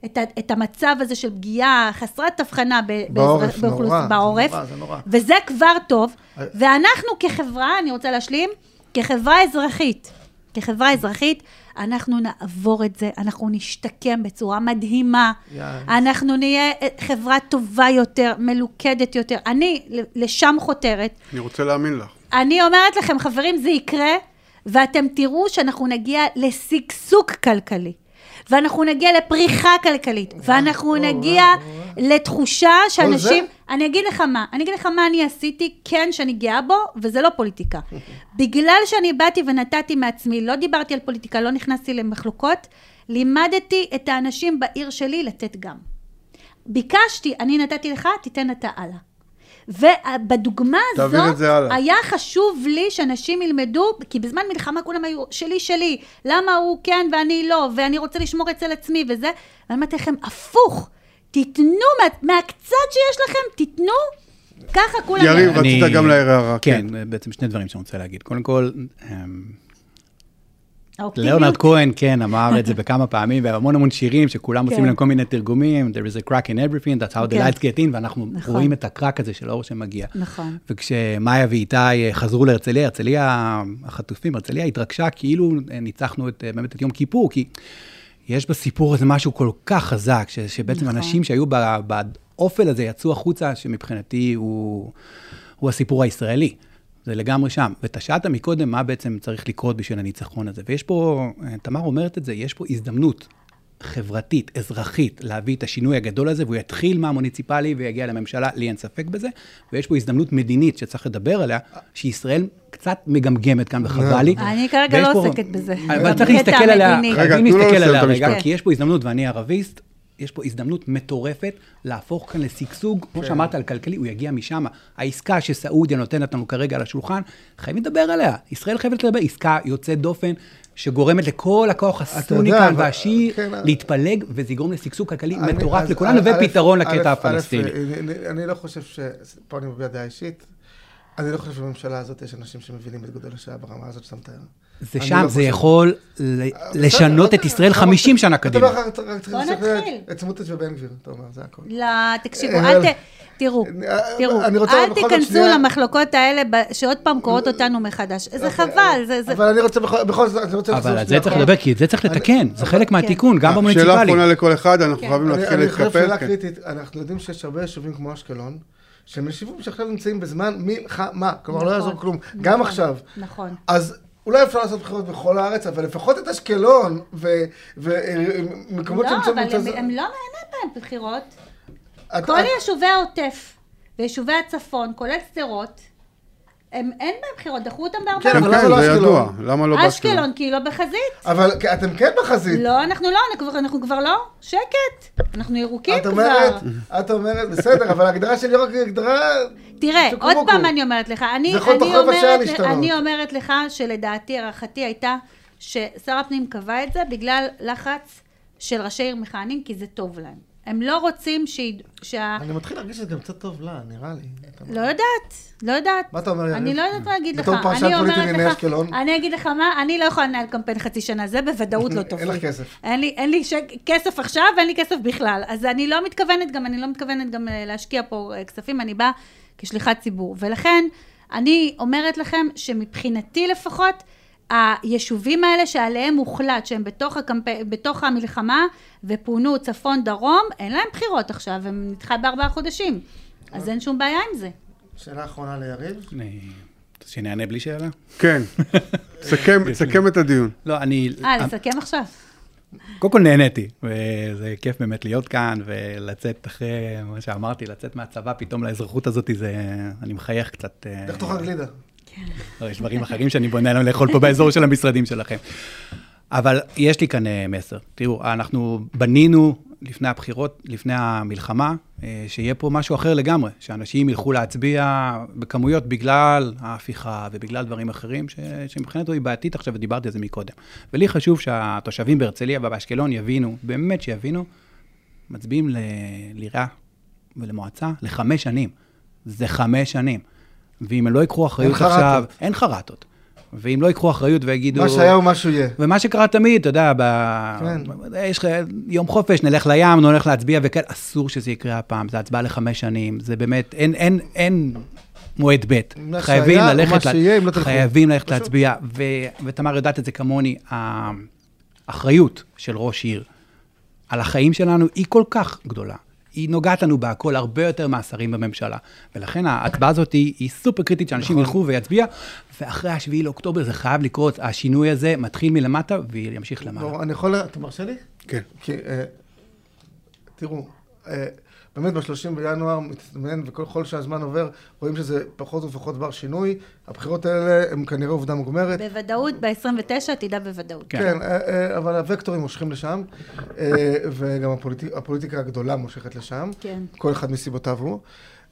את, ה, את המצב הזה של פגיעה חסרת הבחנה בעורף, באוכלוס- נורא, זה בעורף, נורא, זה נורא. וזה כבר טוב, אה. ואנחנו כחברה, אני רוצה להשלים, כחברה אזרחית, כחברה אזרחית, אנחנו נעבור את זה, אנחנו נשתקם בצורה מדהימה, יאללה. אנחנו נהיה אה, חברה טובה יותר, מלוכדת יותר. אני לשם חותרת. אני רוצה להאמין לך. אני אומרת לכם, חברים, זה יקרה, ואתם תראו שאנחנו נגיע לשגשוג כלכלי. ואנחנו נגיע לפריחה כלכלית, ואנחנו נגיע לתחושה שאנשים... אני אגיד לך מה, אני אגיד לך מה אני עשיתי, כן, שאני גאה בו, וזה לא פוליטיקה. בגלל שאני באתי ונתתי מעצמי, לא דיברתי על פוליטיקה, לא נכנסתי למחלוקות, לימדתי את האנשים בעיר שלי לתת גם. ביקשתי, אני נתתי לך, תיתן אתה הלאה. ובדוגמה הזאת. היה חשוב לי שאנשים ילמדו, כי בזמן מלחמה כולם היו שלי, שלי, למה הוא כן ואני לא, ואני רוצה לשמור אצל עצמי וזה, ואני אומרת לכם, הפוך, תיתנו מה, מהקצת שיש לכם, תיתנו, ככה כולם... יריב, אני- רצית גם להעיר הערה, כן, בעצם שני דברים שאני רוצה להגיד. קודם כל, אמ. ליאונרד כהן, כן, אמר את זה בכמה פעמים, והמון המון שירים שכולם עושים כן. להם כל מיני תרגומים, there is a crack in everything, that's how the כן. lights get in, ואנחנו נכון. רואים את הקרק הזה של האור שמגיע. נכון. וכשמאיה ואיתי אה, חזרו להרצליה, הרצליה, החטופים, הרצליה התרגשה כאילו אה, ניצחנו את, אה, באמת את יום כיפור, כי יש בסיפור הזה משהו כל כך חזק, ש, שבעצם נכון. אנשים שהיו באופל הזה יצאו החוצה, שמבחינתי הוא, הוא הסיפור הישראלי. זה לגמרי שם. ואתה שאלת מקודם מה בעצם צריך לקרות בשביל הניצחון הזה. ויש פה, אה, תמר אומרת את זה, יש פה הזדמנות חברתית, אזרחית, להביא את השינוי הגדול הזה, והוא יתחיל מהמוניציפלי ויגיע לממשלה, לי אין ספק בזה. ויש פה הזדמנות מדינית שצריך לדבר עליה, שישראל קצת מגמגמת כאן וחבל לי. אני כרגע לא עוסקת בזה. אבל צריך להסתכל עליה. רגע, תנו לו לסיים את המשפט. כי יש פה הזדמנות, ואני ערביסט, יש פה הזדמנות מטורפת להפוך כאן לשגשוג, כמו שאמרת על כלכלי, הוא יגיע משם. העסקה שסעודיה נותנת לנו כרגע על השולחן, חייבים לדבר עליה. ישראל חייבת לדבר, עסקה יוצאת דופן, שגורמת לכל הכוח הסוני כאן והשיעי כן, להתפלג, וזה יגרום לשגשוג כלכלי אני- מטורף אז לכולנו, ופתרון לקטע הפלסטיני. אני- לא חושב ש... פה אני מביע דעה אישית. אני לא חושב שבממשלה הזאת יש אנשים שמבינים את גודל השעה ברמה הזאת שאתה מתאר. זה שם, לא זה. יכול ל- בסדר, לשנות לא את ישראל אתה 50 אומר- שנה אתה קדימה. אומר, רק צריך נתחיל. את סמוטריץ' ובן גביר, אתה אומר, זה הכול. לא, תקשיבו, אה, אל ת... תראו, אה, תראו, אני רוצה אל תיכנסו למחלוקות האלה שעוד פעם קורות אותנו מחדש. זה חבל, זה... זה- אבל אני רוצה בכל- זאת, אני רוצה אבל על זה צריך. לדבר, כי את זה צריך לתקן, זה חלק כן. מהתיקון, גם שאלה במוניציפלי. אחרונה לכל אחד, אנחנו כן. חייבים להתחיל אני חושב להתקפל. שאלה כן. קריטית, אנחנו יודעים שיש הרבה יישובים כמו אשקלון, שהם יישובים שעכשיו נמצאים בזמן מלחמה, כלומר לא נכון, יעזור כלום, נכון, גם עכשיו. נכון. אז אולי אפשר לעשות בחירות בכל הארץ, אבל לפחות את אשקלון ומקומות לא, שנמצאים... אבל הם- לא נהנים בהם בחירות. את- כל את- יישובי העוטף ויישובי הצפון, כולל שדרות, הם- אין בהם בחירות, דחו אותם בארבעה. כן, כן, אבל למה כן, לא זה אשקלון? ידוע. למה לא באשקלון? אשקלון, כי היא לא בחזית. אבל אתם כן בחזית. לא, אנחנו לא, אנחנו כבר- אנחנו כבר לא. שקט. אנחנו ירוקים את כבר. אומרת, את אומרת, בסדר, אבל ההגדרה שלי רק הגדרה... תראה, עוד. פעם אני אומרת לך, אני, אני, אומרת. אני אומרת לך שלדעתי, הערכתי הייתה ששר הפנים קבע את זה בגלל לחץ של ראשי עיר מכהנים, כי זה טוב להם. הם לא רוצים שיד... שה... אני מתחיל להרגיש שזה גם קצת טוב לה, נראה לי. לא יודעת, לא יודעת. מה אתה אומר? אני לא יודעת מה להגיד לך. בתור פרשן אני פוליטי אומרת לענייני אשקלון. אני אגיד לך מה, אני לא יכולה לנהל קמפיין חצי שנה, זה בוודאות לא טוב אין. לך כסף. אין לי, אין ש... כסף עכשיו ואין לי כסף בכלל. אז אני לא מתכוונת גם, אני לא מתכוונת גם אה, להשקיע פה אה, כספים, אני באה כשליחת ציבור. ולכן, אני אומרת לכם שמבחינתי לפחות, היישובים האלה שעליהם הוחלט שהם בתוך, הקמפ... בתוך המלחמה ופונו צפון דרום, אין להם בחירות עכשיו, הם נדחה בארבעה חודשים. אז אין שום בעיה עם זה. שאלה אחרונה ליריב. אני- שנענה בלי שאלה? כן. סכם- סכם את הדיון. לא, אני... אה, לסכם עכשיו. קודם כל נהניתי, וזה כיף באמת להיות כאן ולצאת אחרי מה שאמרתי, לצאת מהצבא פתאום לאזרחות הזאת, זה... אני מחייך קצת. אה, לך תאכל גלידה. לא, יש דברים אחרים שאני בונה להם לאכול פה באזור של המשרדים שלכם. אבל יש לי כאן אה, מסר. תראו, אנחנו בנינו לפני הבחירות, לפני המלחמה, אה, שיהיה פה משהו אחר לגמרי, שאנשים ילכו להצביע בכמויות בגלל ההפיכה ובגלל דברים אחרים, ש- שמבחינתו היא בעייתית עכשיו, ודיברתי על זה מקודם. ולי חשוב שהתושבים בהרצליה ובאשקלון יבינו, באמת שיבינו, מצביעים לעירייה ולמועצה לחמש שנים. זה חמש שנים. ואם הם לא ייקחו אחריות חרטות. עכשיו, אין חרטות. ואם לא ייקחו אחריות ויגידו... מה שהיה הוא מה שהוא יהיה. ומה שקרה תמיד, אתה יודע, ב... כן. יש לך יום חופש, נלך לים, נלך להצביע, וכן, אסור שזה יקרה הפעם, זה הצבעה לחמש שנים, זה באמת, אין, אין, אין מועד ב'. מה חייבים שהיה, ללכת, מה שיהיה, אם לא תלכו. חייבים ללכת פשוט. להצביע, ו... ותמר יודעת את זה כמוני, האחריות של ראש עיר על החיים שלנו היא כל כך גדולה. היא נוגעת לנו בהכל הרבה יותר מהשרים בממשלה. ולכן ההצבעה הזאת היא, היא סופר קריטית, שאנשים נכון. ילכו ויצביע, ואחרי השביעי לאוקטובר זה חייב לקרות. השינוי הזה מתחיל מלמטה וימשיך למעלה. אני יכול... אתה מרשה לי? כן. כי, אה, תראו, אה, באמת ב-30 בינואר מתזמן, וכל שהזמן עובר, רואים שזה פחות ופחות בר שינוי. הבחירות האלה הן כנראה עובדה מוגמרת. בוודאות, ב-29 תדע בוודאות. כן. כן, אה, אה, אבל הוקטורים מושכים לשם, אה, וגם הפוליטיק, הפוליטיקה הגדולה מושכת לשם, כן. כל אחד מסיבותיו הוא.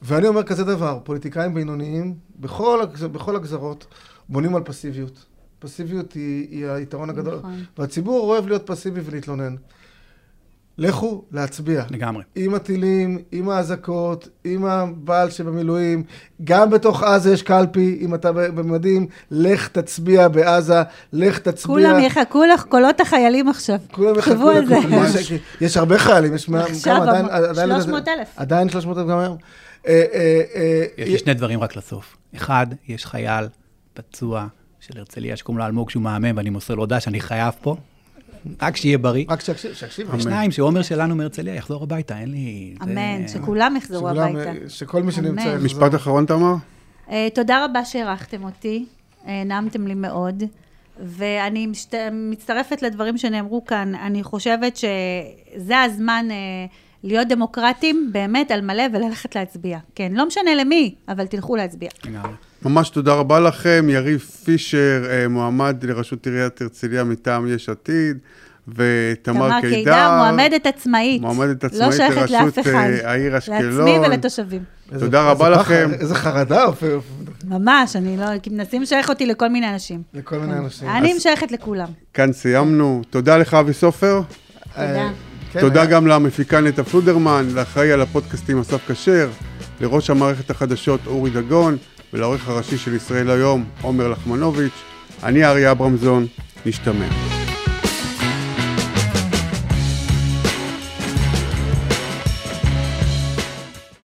ואני אומר כזה דבר, פוליטיקאים בינוניים, בכל, בכל הגזרות, בונים על פסיביות. פסיביות היא, היא היתרון הגדול, נכון. והציבור אוהב להיות פסיבי ולהתלונן. לכו להצביע. לגמרי. עם הטילים, עם האזעקות, עם הבעל שבמילואים, גם בתוך עזה יש קלפי, אם אתה במדים, לך תצביע בעזה, לך תצביע. כולם יחכו לך קולות החיילים עכשיו. כולם יחכו. לכולם. יש- יש הרבה חיילים, יש מה- עכשיו, כמה, עדיין... אבל עדיין- 300,000. עדיין 300,000 גם היום. אה, אה, אה, יש לי שני דברים רק לסוף. אחד, יש חייל פצוע של הרצליה שקוראים לו אלמוג, שהוא מהמם, ואני מוסר לו הודעה שאני חייב פה. רק שיהיה בריא. רק שיקשיב, שיקשיב. ושניים, שעומר שלנו מהרצליה יחזור הביתה, אין לי... אמן, שכולם יחזרו הביתה. אה, שכל מי שנמצא אמן. יחזור. משפט אחרון, תמר? אה, תודה רבה שהערכתם אותי, נעמתם לי מאוד, ואני משת... מצטרפת לדברים שנאמרו כאן. אני חושבת שזה הזמן אה, להיות דמוקרטים באמת על מלא וללכת להצביע. כן, לא משנה למי, אבל תלכו להצביע. לגמרי. ממש תודה רבה לכם. יריב פישר, אה, מועמד לראשות עיריית הרצליה מטעם יש עתיד, ותמר תמר קידר. קידר, מועמדת עצמאית. מועמדת לא עצמאית שייכת לראשות. אה, העיר אשקלון. לעצמי ולתושבים. איזה- תודה רבה איזה פחד, לכם. איזה חרדה אופיר, ממש, אני לא... כי מנסים לשייך אותי לכל מיני אנשים. לכל מיני אנשים. אני משייכת לכולם. כאן סיימנו. תודה לך, אבי סופר. תודה. אה, כן, תודה היה- גם למפיקה נטע פלודרמן, לאחראי על הפודקאסטים אסף כשר, לראש המערכת החדשות אורי דגון, ולעורך הראשי של ישראל היום, עומר לחמנוביץ'. אני אריה אברמזון, נשתמע.